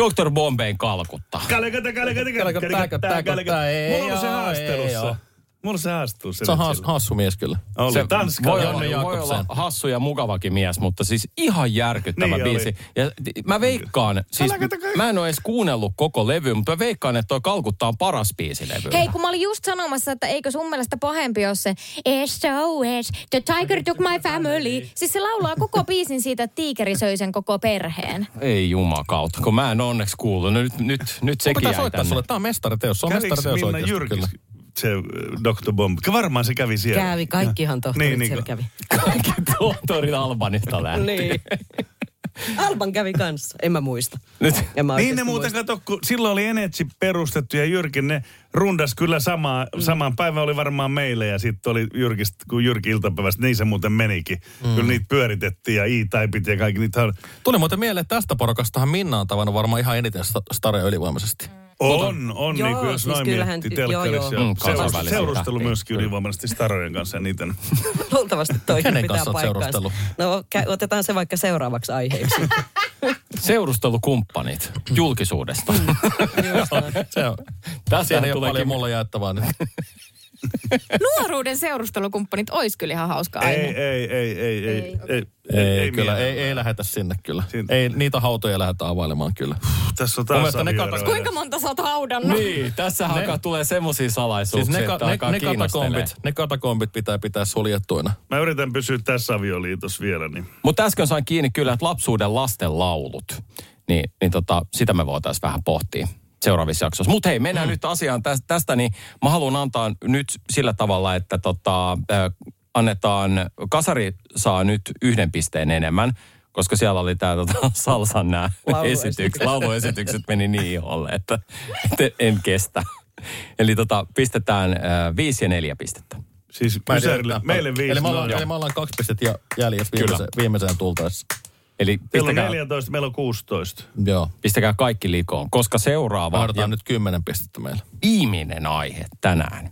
Dr. Bombayn kalkutta. Kalekata, kalekata, kalekata, Kalekata, kalekata, kalekata. ei Mulla on se oo, ei haastelussa. oo. Mulla on se haastelussa. Se on nyt has, hassu mies kyllä. Oli Se Tanska. voi, olla, voi Jakobsen. olla hassu ja mukavakin mies, mutta siis ihan järkyttävä Niin oli. biisi. Ja mä veikkaan, siis mä en ole edes kuunnellut koko levy, mutta mä veikkaan, että toi Kalkutta on paras biisi levyllä. Hei, kun mä olin just sanomassa, että eikö sun mielestä pahempi ole se SOS, the tiger took my family. Siis se laulaa koko biisin siitä, että tiikeri söi sen koko perheen. Ei jumakautta, kun mä en onneksi kuullut. No nyt, nyt, nyt sekin Pitää jäi soittaa tänne. sulle. Tämä on mestariteos. Se on mestariteos Minna oikeasti Jyrkis, kyllä. Se äh, Dr. Bomb? Varmaan se kävi siellä. Kävi, kaikkihan tohtorit Niin, niin siellä kävi. Kaikki tohtorit Albanista lähti. Niin. Alban kävi kanssa, en mä muista. Nyt. En mä Niin ne muuten muista. kato, kun silloin oli Energy perustettu ja Jyrkin ne rundas kyllä samaa, mm. samaan päivään oli varmaan meille ja sitten oli Jyrkistä, kun Jyrki iltapäivästä, niin se muuten menikin. Mm. Kyllä niitä pyöritettiin ja E-Typeit ja kaikki niitä on, Tuli muuten mieleen, että tästä porukastahan Minna on tavannut varmaan ihan eniten sta- stareja ylivoimaisesti. On, on Joo, niin kuin jos siis noin kyllähän- miettii telkkarissa. joo. Mm, seurustelu, seurustelu myöskin ylivoimaisesti starojen kanssa eniten. Luultavasti toikin Kenen pitää kanssa seurustellut? No, kä- otetaan se vaikka seuraavaksi aiheeksi. Seurustelukumppanit julkisuudesta. Se on. Tässä tuleekin paljon mulla jaettavaa nyt. Nuoruuden seurustelukumppanit ois kyllä ihan hauska aihe. ei, ei, ei, ei, ei, ei, Ei, ei kyllä, ei, ei lähetä sinne kyllä. Siitä- Ei, niitä hautoja lähdetä availemaan kyllä. Tässä on taas ne katas- Kuinka monta sä oot haudannut? niin, tässä alkaa tulee semmoisia salaisuuksia, Siis ne, ka, ne, ne, katakombit, ne katakombit pitää pitää suljettuina. Mä yritän pysyä tässä avioliitossa vielä, niin Mutta äsken sain kiinni kyllä, että lapsuuden lasten laulut, niin, niin tota, sitä me voitaisiin vähän pohtia seuraavissa jaksoissa. Mutta hei, mennään mm. nyt asiaan tästä, tästä, niin mä haluan antaa nyt sillä tavalla, että tota, äh, annetaan, Kasari saa nyt yhden pisteen enemmän, koska siellä oli tämä tota, Salsan nämä esitykset, lauluesitykset meni niin iholle, että, että en kestä. Eli tota, pistetään äh, viisi ja neljä pistettä. siis Mä en tiedä Ysärille, yhtään meille viisi. Eli me ollaan, no, eli me ollaan kaksi pistettä jä- jäljessä viimeiseen, viimeiseen tultaessa. Eli Meillä on pistäkää, 14, meillä on 16. Joo. pistäkää kaikki likoon, koska seuraava... Ja- nyt kymmenen pistettä meillä. viimeinen aihe tänään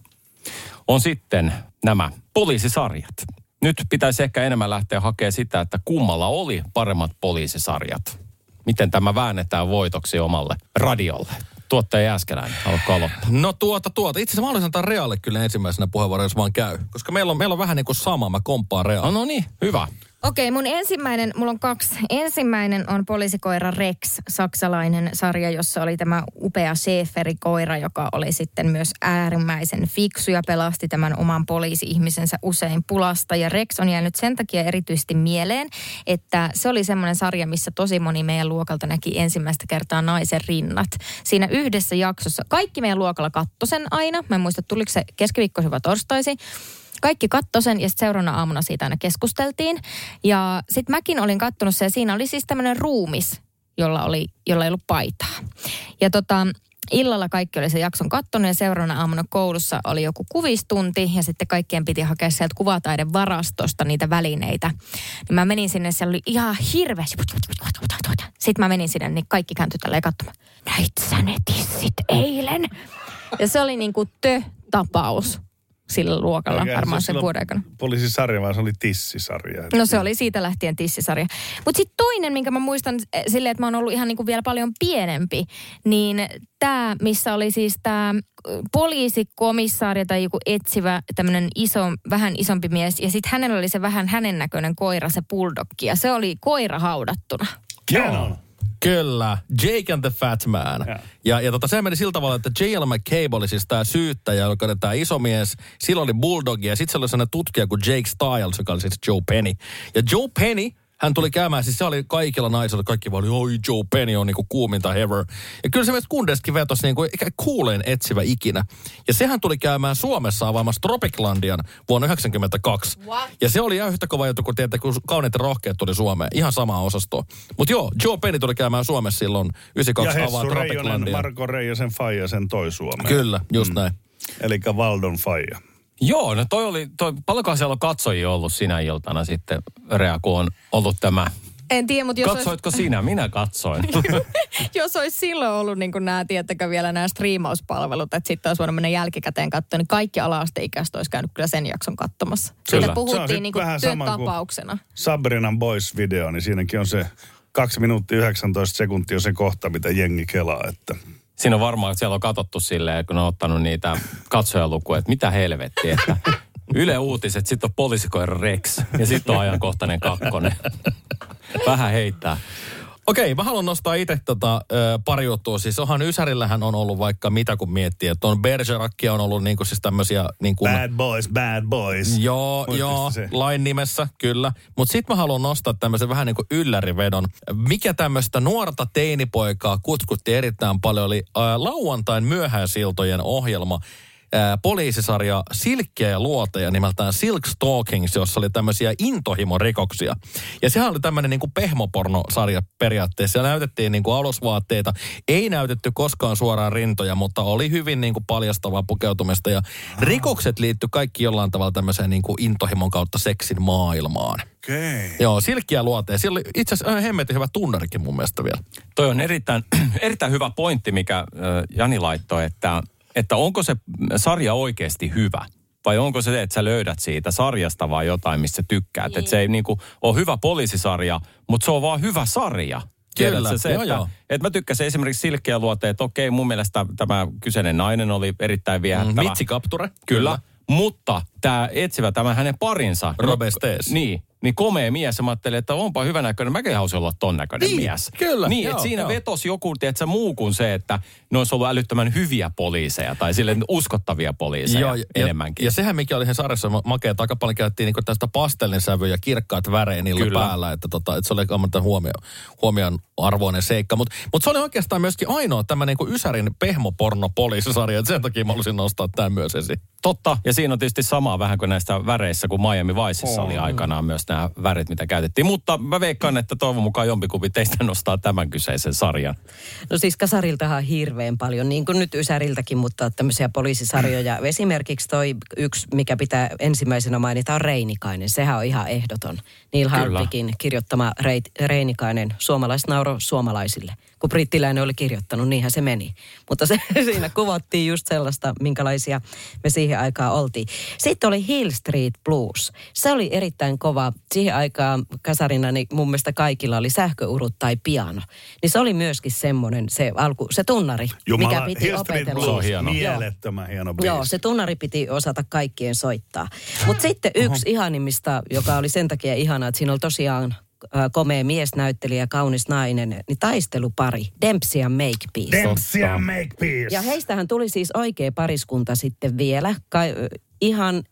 on sitten nämä poliisisarjat. Nyt pitäisi ehkä enemmän lähteä hakemaan sitä, että kummalla oli paremmat poliisisarjat. Miten tämä väännetään voitoksi omalle radiolle. Tuottaja Jääskeläinen, haluatko aloittaa? No tuota, tuota. Itse asiassa mä haluaisin antaa Realille kyllä ensimmäisenä puheenvuoron, jos vaan käy. Koska meillä on, meillä on vähän niin kuin sama, mä komppaan Real. No, no niin, hyvä. Okei, mun ensimmäinen, mulla on kaksi. Ensimmäinen on poliisikoira Rex, saksalainen sarja, jossa oli tämä upea Schäferikoira, joka oli sitten myös äärimmäisen fiksu ja pelasti tämän oman poliisi-ihmisensä usein pulasta. Ja Rex on jäänyt sen takia erityisesti mieleen, että se oli semmoinen sarja, missä tosi moni meidän luokalta näki ensimmäistä kertaa naisen rinnat. Siinä yhdessä jaksossa, kaikki meidän luokalla katsoi sen aina. Mä en muista, tuliko se keskiviikkoisin vai torstaisin. Kaikki katsoi sen ja sitten seuraavana aamuna siitä aina keskusteltiin. Ja sitten mäkin olin kattonut sen ja siinä oli siis tämmöinen ruumis, jolla, oli, jolla ei ollut paitaa. Ja tota, illalla kaikki oli se jakson kattonut ja seuraavana aamuna koulussa oli joku kuvistunti ja sitten kaikkien piti hakea sieltä kuvataiden varastosta niitä välineitä. Niin mä menin sinne, siellä oli ihan hirveä. Sitten mä menin sinne, niin kaikki kääntyi tälleen katsomaan. Näit sä ne tissit eilen? Ja se oli niinku tö-tapaus sillä luokalla Eiköhän varmaan se sen vuoden aikana. Poliisisarja, vaan se oli tissisarja. No se oli siitä lähtien tissisarja. Mutta sitten toinen, minkä mä muistan eh, silleen, että mä oon ollut ihan niinku vielä paljon pienempi, niin tämä, missä oli siis tämä poliisikomissaari tai joku etsivä tämmöinen iso, vähän isompi mies. Ja sitten hänellä oli se vähän hänen näköinen koira, se bulldogki. Ja se oli koira haudattuna. Canon. Kyllä, Jake and the Fat Man. Ja, ja, ja tota, se meni sillä tavalla, että J.L. McCabe oli siis tämä syyttäjä, joka oli tämä iso mies. Sillä oli Bulldog ja sitten se oli sellainen tutkija kuin Jake Styles, joka oli siis Joe Penny. Ja Joe Penny, hän tuli käymään, siis se oli kaikilla naisilla, kaikki vaan oli, oi Joe Penny on niinku kuuminta ever. Ja kyllä se myös Kundeskin vetosi niinku kuuleen etsivä ikinä. Ja sehän tuli käymään Suomessa avaamassa Tropiclandian vuonna 1992. Ja se oli ihan yhtä kova juttu kuin tietää, kun kauniit ja rohkeat tuli Suomeen. Ihan samaa osastoa. Mutta joo, Joe Penny tuli käymään Suomessa silloin Ja 92 avaa Hessu Reijonen. Marko Reijosen faija sen toi Suomeen. Kyllä, just näin. Eli Valdon faija. Joo, no toi oli, toi, paljonkohan siellä on katsojia ollut sinä iltana sitten, Rea, kun on ollut tämä... En tiedä, mutta jos Katsoitko sinä? Minä katsoin. jos olisi silloin ollut niin kuin nämä, tiettäkö vielä nämä striimauspalvelut, että sitten olisi voinut mennä jälkikäteen katsoa, niin kaikki ala-asteikäiset olisi käynyt kyllä sen jakson katsomassa. Kyllä. Siitä Se on puhuttiin niin kuin vähän työtapauksena. Sabrinan Boys-video, niin siinäkin on se 2 minuuttia 19 sekuntia on se kohta, mitä jengi kelaa. Että. Siinä on varmaan, että siellä on katsottu silleen, kun on ottanut niitä katsojalukuja, että mitä helvettiä, että Yle Uutiset, sitten on poliisikoira Rex ja sitten on ajankohtainen kakkonen. Vähän heittää. Okei, mä haluan nostaa itse tota, pari juttua. Siis onhan Ysärillähän on ollut vaikka mitä kun miettii, että on Bergerakkia on ollut niinku siis tämmöisiä niin kuin... Bad boys, bad boys. Joo, Muistatko joo, se? lain nimessä, kyllä. Mutta sitten mä haluan nostaa tämmöisen vähän niin kuin yllärivedon. Mikä tämmöistä nuorta teinipoikaa kutkutti erittäin paljon, oli ää, lauantain myöhäisiltojen ohjelma, ää, poliisisarja Silkkiä ja luoteja nimeltään Silk Stalkings, jossa oli tämmöisiä intohimorikoksia. Ja sehän oli tämmöinen niin kuin pehmopornosarja periaatteessa. Siellä näytettiin niin kuin alusvaatteita. Ei näytetty koskaan suoraan rintoja, mutta oli hyvin niin kuin paljastavaa pukeutumista. Ja rikokset liittyi kaikki jollain tavalla tämmöiseen niin kuin intohimon kautta seksin maailmaan. Okei. Joo, silkkiä luoteja. Siellä oli itse asiassa äh, hemmetin hyvä tunnarikin mun mielestä vielä. Toi on erittäin, erittäin hyvä pointti, mikä äh, Jani laittoi, että, että onko se sarja oikeasti hyvä? Vai onko se, että sä löydät siitä sarjasta vai jotain, mistä tykkäät? Että se ei niinku ole hyvä poliisisarja, mutta se on vaan hyvä sarja. Kyllä, Tiedätkö se, joo, että, joo. että mä tykkäsin esimerkiksi Silkkiä luoteen, että okei, mun mielestä tämä kyseinen nainen oli erittäin viehättävä. Mitsi Kapture. Kyllä. Mutta tämä etsivä, tämä hänen parinsa. Robert Stees. Niin, niin komea mies. Ja mä ajattelin, että onpa hyvä näköinen. Mäkin haluaisin olla ton näköinen Niin, mies. kyllä, Niin, joo, että siinä joo. vetosi joku, tiedätkö, muu kuin se, että ne olisi ollut älyttömän hyviä poliiseja. Tai sille uskottavia poliiseja Joo, ja, enemmänkin. Ja sehän mikä oli sen sarjassa ma- makea, että aika paljon käytettiin niinku tästä pastellinsävyä ja kirkkaat värejä niillä Kyllä. päällä, että, tota, että se oli ammatan huomio, huomion arvoinen seikka. Mutta mut se oli oikeastaan myöskin ainoa tämä niinku Ysärin pehmopornopoliisisarja, että sen takia mä halusin nostaa tämän myös esiin. Totta, ja siinä on tietysti samaa vähän kuin näistä väreissä, kun Miami Viceissa On. oli aikanaan myös nämä värit, mitä käytettiin. Mutta mä veikkaan, että toivon mukaan jompikumpi teistä nostaa tämän kyseisen sarjan. No siis kasariltahan hirveän paljon, niin kuin nyt Ysäriltäkin, mutta tämmöisiä poliisisarjoja. Esimerkiksi toi yksi, mikä pitää ensimmäisenä mainita, on Reinikainen. Sehän on ihan ehdoton. Neil. Hartwigin kirjoittama Reit, Reinikainen, suomalaisnauro suomalaisille. Kun brittiläinen oli kirjoittanut, niinhän se meni. Mutta se, siinä kuvattiin just sellaista, minkälaisia me siihen aikaan oltiin. Sitten oli Hill Street Blues. Se oli erittäin kova. Siihen aikaan kasarina niin mun mielestä kaikilla oli sähköurut tai piano. Niin se oli myöskin semmoinen, se alku, se tunnari, Jumala, mikä piti Hill Street opetella. Blues, hieno. mielettömän hieno biisi. Joo, se tunnari piti osata kaikkien soittaa. Mutta sitten yksi ihanimmista, joka oli sen takia ihana, että siinä oli tosiaan komea miesnäyttelijä ja kaunis nainen, niin taistelupari, Dempsey ja Makepeace. Dempsey and Makepeace. Ja heistähän tuli siis oikea pariskunta sitten vielä. Ka- ö, ihan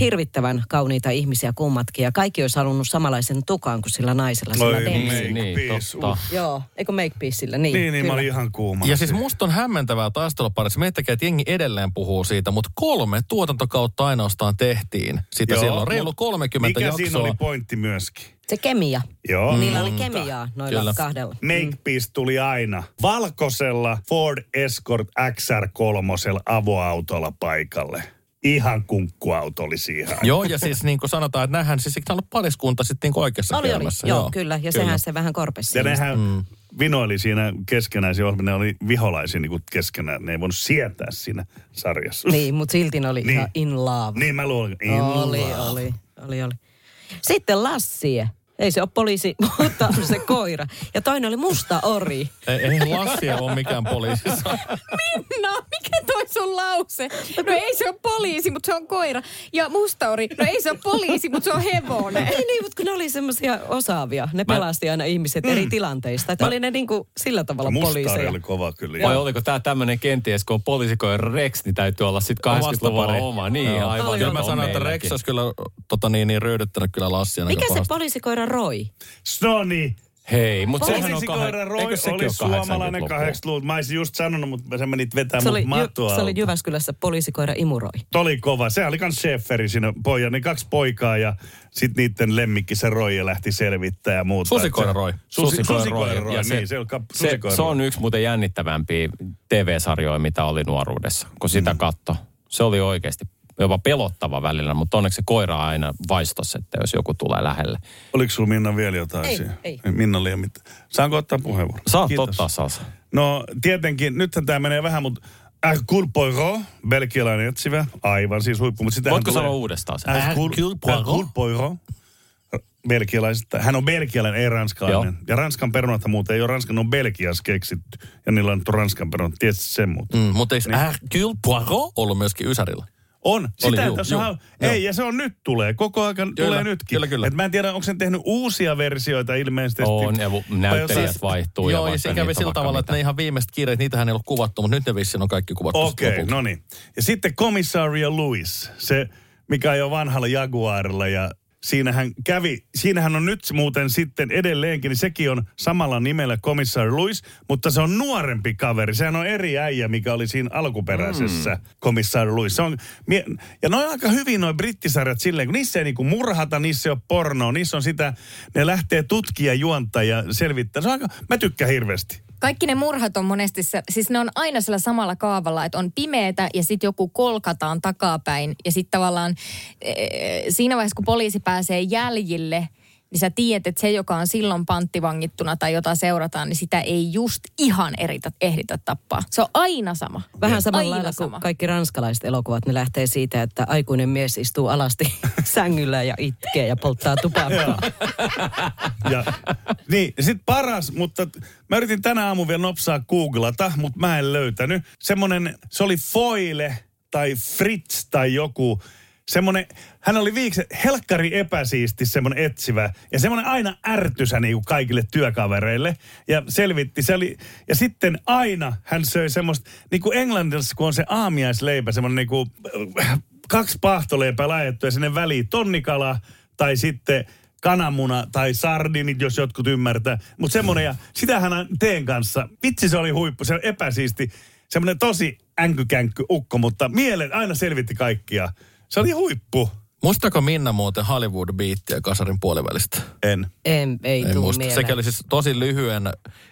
hirvittävän kauniita ihmisiä kummatkin. Ja kaikki olisi halunnut samanlaisen tukan kuin sillä naisella. Sillä Oi, Dempseyllä. make niin, peace. totta. Joo, eikö make peaceillä? Niin, Niin, niin mä olin ihan kuuma. Ja siis musta on hämmentävää taisteluparissa. Miettikää, että jengi edelleen puhuu siitä, mutta kolme tuotantokautta ainoastaan tehtiin sitä Joo, silloin. Reilu mut 30 Mikä jaksoa. siinä oli pointti myöskin? Se kemia. Joo. Niillä oli mutta kemiaa noilla Kyllä. kahdella. Makepeace tuli aina valkoisella Ford Escort XR3 avoautolla paikalle. Ihan kunkkuauto oli siihen. Joo, ja siis niin kuin sanotaan, että nähän siis eikö ollut pariskunta sitten niin oikeassa Oli, oli. elämässä. Joo, kyllä. Ja sehän se vähän korpesi. Ja nehän mm. vinoili siinä keskenään, se ne oli viholaisia niin kuin keskenään. Ne ei voinut sietää siinä sarjassa. Niin, mutta silti ne oli Niin. ihan in love. Niin mä luulen. In oli, love. oli, oli, oli. Sitten Lassie. Ei se ole poliisi, mutta on se koira. Ja toinen oli musta ori. Ei, ei Lassia ole mikään poliisissa. Minna, mikä toi sun lause? No ei se ole poliisi, mutta se on koira. Ja mustauri, no ei se ole poliisi, mutta se on hevonen. Ei niin, mutta kun ne oli semmoisia osaavia. Ne pelasti aina ihmiset eri tilanteista. Että oli ne niinku sillä tavalla Mustaari poliiseja. oli kova kyllä. Vai oliko tämä tämmöinen kenties, kun on poliisikoira Rex, niin täytyy olla sitten 80-luvulla Vastapari. oma. Niin, Joo. aivan. Kyllä mä sanoin, että Rex olisi kyllä tota, niin, niin, röydyttänyt kyllä Lassia. Mikä se pahasti. Poliisikoira Roy? Snoni. Hei, mutta sehän on Poliisikoira kah... Roy eikö sekin oli suomalainen 80-luvua? 80-luvulta. Mä olisin just sanonut, mutta sä menit vetämään Se oli, mut matua. se oli Jyväskylässä poliisikoira Imuroi. Toli kova. Se oli kans Schäferi siinä pojan. Ne kaksi poikaa ja sitten niiden lemmikki se Roy lähti selvittää ja muuta. Susikoira se- Roy. Susi, Susikoira susikoira Roy. Ja se- niin. Se, on kap, Se, se on yksi muuten jännittävämpiä TV-sarjoja, mitä oli nuoruudessa, kun sitä Mm. katto. Se oli oikeasti jopa pelottava välillä, mutta onneksi se koira aina vaistos, että jos joku tulee lähelle. Oliko sulla Minna vielä jotain Ei, siihen? ei. Minna liian mitään. Saanko ottaa puheenvuoron? Saat Kiitos. ottaa Salsa. No tietenkin, nythän tämä menee vähän, mutta Hercule Poirot, belgialainen etsivä, aivan siis huippu. Mutta Voitko tulee- sanoa uudestaan sen? Hercule, Hercule Poirot. Belgialaisista. Hän on belgialainen, ei ranskalainen. Joo. Ja Ranskan perunathan muuten ei ole Ranskan, ne on Belgiassa keksitty. Ja niillä on Ranskan perunat. Tiedätkö sen muuten? Mm, mutta eikö Niin. Hercule Poirot ollut myöskin Ysärillä? On. Sitä juu, tässä juu, on. joo. Ei, ja se on nyt tulee. Koko ajan Kyllä, tulee nytkin. kyllä, kyllä. Et mä en tiedä, onko sen tehnyt uusia versioita ilmeisesti. On, ja näyttelijät jossain- vaihtuu. ja Joo, ja vaikka se kävi sillä tavalla, että mitä. ne ihan viimeiset kirjat, niitähän ei ollut kuvattu, mutta nyt ne vissiin on kaikki kuvattu. Okei, lopulta. no niin. Ja sitten komissaria Louis, se mikä on jo vanhalla Jaguarilla ja siinähän kävi, siinähän on nyt muuten sitten edelleenkin, niin sekin on samalla nimellä komissaari Louis, mutta se on nuorempi kaveri. Sehän on eri äijä, mikä oli siinä alkuperäisessä mm. komissaari Louis. Se on, ja ne on aika hyvin noin brittisarjat silleen, kun niissä ei niinku murhata, niissä ei ole pornoa, niissä on sitä, ne lähtee tutkia juonta ja selvittää. Se on aika, mä tykkään hirveästi. Kaikki ne murhat on monesti, se, siis ne on aina sillä samalla kaavalla, että on pimeätä ja sitten joku kolkataan takapäin. Ja sitten tavallaan ee, siinä vaiheessa, kun poliisi pääsee jäljille, niin sä tiedät, että se, joka on silloin panttivangittuna tai jota seurataan, niin sitä ei just ihan eritä, ehditä tappaa. Se on aina sama. Vähän samalla Aina lailla sama. kuin kaikki ranskalaiset elokuvat, ne lähtee siitä, että aikuinen mies istuu alasti sängyllä ja itkee ja polttaa tupakkaa. Ja, niin, sitten paras, mutta mä yritin tänä aamu vielä nopsaa googlata, mutta mä en löytänyt. Semmonen, se oli Foile tai Fritz tai joku, semmonen, hän oli viikse, helkkari epäsiisti semmonen etsivä ja semmonen aina ärtysä niinku kaikille työkavereille ja selvitti, se oli, ja sitten aina hän söi semmoista, niinku Englannissa kun on se aamiaisleipä, semmonen niinku äh, kaksi pahtoleipää laitettu ja sinne väliin tonnikala tai sitten kananmuna tai sardinit, jos jotkut ymmärtää. Mutta semmoinen, ja sitähän hän teen kanssa. Vitsi se oli huippu, se epäsiisti. Semmoinen tosi änkykänkky ukko, mutta mieleen aina selvitti kaikkia. Se oli huippu. Muistaako Minna muuten Hollywood-biittiä kasarin puolivälistä? En. En, ei En tuu muista. mieleen. Sekä oli siis tosi lyhyen,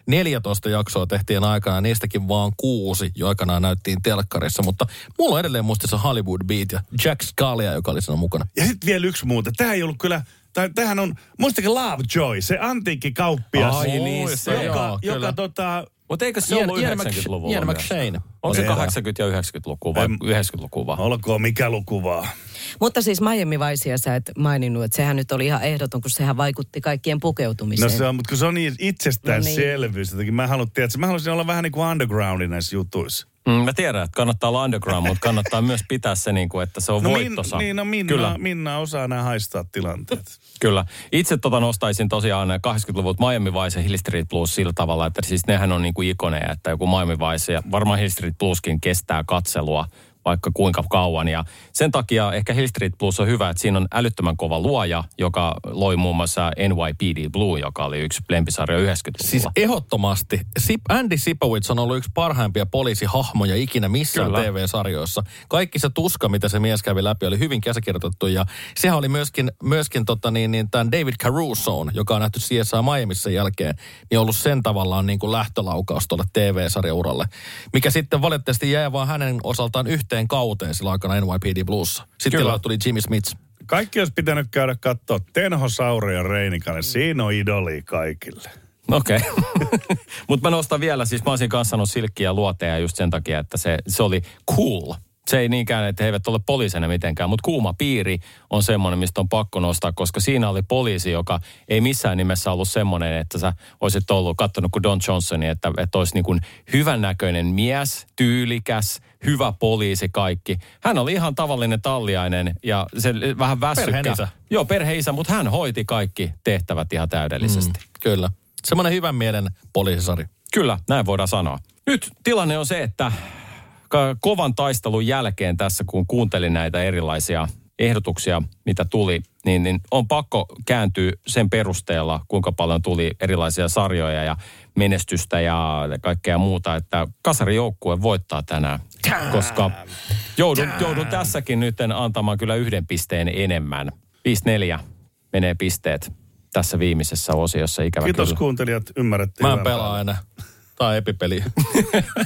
14 jaksoa tehtiin aikana, niistäkin vaan kuusi jo aikanaan näyttiin telkkarissa, mutta mulla on edelleen muistissa Hollywood Beat ja Jack Scalia, joka oli siinä mukana. Ja sitten vielä yksi muuta. Tämä ei ollut kyllä, tai tämähän on, muistakin Lovejoy, se antiikkikauppias. Ai niin, se joka, joo, joka kyllä. tota, Mutta eikö se ollut 90-luvulla Ian? McShane. Onko se Elää. 80- ja 90-lukua vai En- 90-lukua vaan? olkoon mikä luku vaan. Mutta siis Miami Viceä sä et maininnut, että sehän nyt oli ihan ehdoton, kun sehän vaikutti kaikkien No pukeutumiseen. se on, mutta kun se on niin itsestäänselvyys, No jotenkin mä haluan, tiedätkö, mä haluaisin olla vähän niin kuin undergroundin näissä jutuissa. Mm, mä tiedän, että kannattaa olla underground, mutta kannattaa myös pitää se, niin kuin, että se on No, voittosa. Min, niin, no Minna, Kyllä. Minna osaa nämä haistaa tilanteet. Kyllä. Itse tota nostaisin tosiaan 80-luvut Miami Vice ja Hill Street Blues sillä tavalla, että siis nehän on niin kuin ikoneja, että joku Miami Vice ja varmaan Hill Street Blueskin kestää katselua vaikka kuinka kauan. Ja sen takia ehkä Hill Street Blues on hyvä, että siinä on älyttömän kova luoja, joka loi muun muassa NYPD Blue, joka oli yksi lempisarja 90-luvulla. Siis ehdottomasti. Sip, Andy Sipowicz on ollut yksi parhaimpia poliisihahmoja ikinä missään Kyllä. TV-sarjoissa. Kaikki se tuska, mitä se mies kävi läpi, oli hyvin käsikirjoitettu. Ja sehän oli myöskin, myöskin tota niin, niin tämän David Carusoon, joka on nähty CSI Miamiissa jälkeen, niin ollut sen tavallaan niin kuin lähtölaukaus tuolle TV-sarjauralle. Mikä sitten valitettavasti jäi vaan hänen osaltaan yhteen kauteen sillä aikana NYPD Bluessa. Sitten Kyllä. tuli Jimmy Smith. Kaikki olisi pitänyt käydä katsoa Tenho, Sauri ja Reinikainen. Siinä on idoli kaikille. Okei. Okay. Mutta mä nostan vielä, siis mä olisin kanssa sanonut silkkiä ja luoteja just sen takia, että se, se oli cool. Se ei niinkään, että he eivät ole poliisina mitenkään, mutta kuuma piiri on semmoinen, mistä on pakko nostaa, koska siinä oli poliisi, joka ei missään nimessä ollut semmoinen, että sä olisit ollut katsonut kuin Don Johnsoni, että, että olisi niin kuin hyvännäköinen mies, tyylikäs, hyvä poliisi kaikki. Hän oli ihan tavallinen talliainen ja se vähän väsykkä. Perheenisä. Joo, perheisä, mutta hän hoiti kaikki tehtävät ihan täydellisesti. Mm, kyllä. Semmoinen hyvän mielen poliisisari. Kyllä, näin voidaan sanoa. Nyt tilanne on se, että kovan taistelun jälkeen tässä, kun kuuntelin näitä erilaisia ehdotuksia, mitä tuli, niin, niin on pakko kääntyä sen perusteella, kuinka paljon tuli erilaisia sarjoja ja menestystä ja kaikkea muuta, että kasarijoukkue voittaa tänään. Koska joudun, joudun tässäkin nyt antamaan kyllä yhden pisteen enemmän. 5-4 menee pisteet tässä viimeisessä osiossa, ikävä Kiitos kyllä. kuuntelijat, ymmärrätte. Mä en hyvän pelaa päivän. enää. Tai epipeli.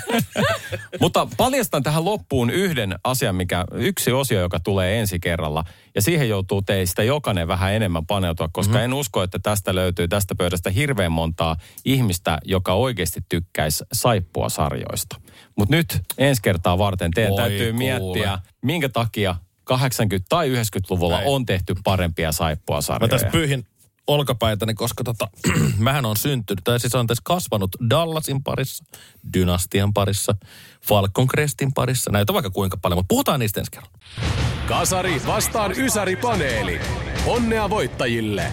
Mutta paljastan tähän loppuun yhden asian, mikä, yksi osio, joka tulee ensi kerralla. Ja siihen joutuu teistä jokainen vähän enemmän paneutua, koska mm-hmm. en usko, että tästä löytyy tästä pöydästä hirveän montaa ihmistä, joka oikeasti tykkäisi saippua sarjoista. Mutta nyt ensi kertaa varten teidän Voi täytyy kuule. miettiä, minkä takia 80- tai 90-luvulla Näin. on tehty parempia saippua Mä sarjoja. tässä pyyhin olkapäitäni, koska tota, mähän on syntynyt, tai siis on tässä kasvanut Dallasin parissa, Dynastian parissa, Falcon Crestin parissa, näitä vaikka kuinka paljon, mutta puhutaan niistä ensi kerralla. Kasari vastaan Ysäri paneeli. Onnea voittajille!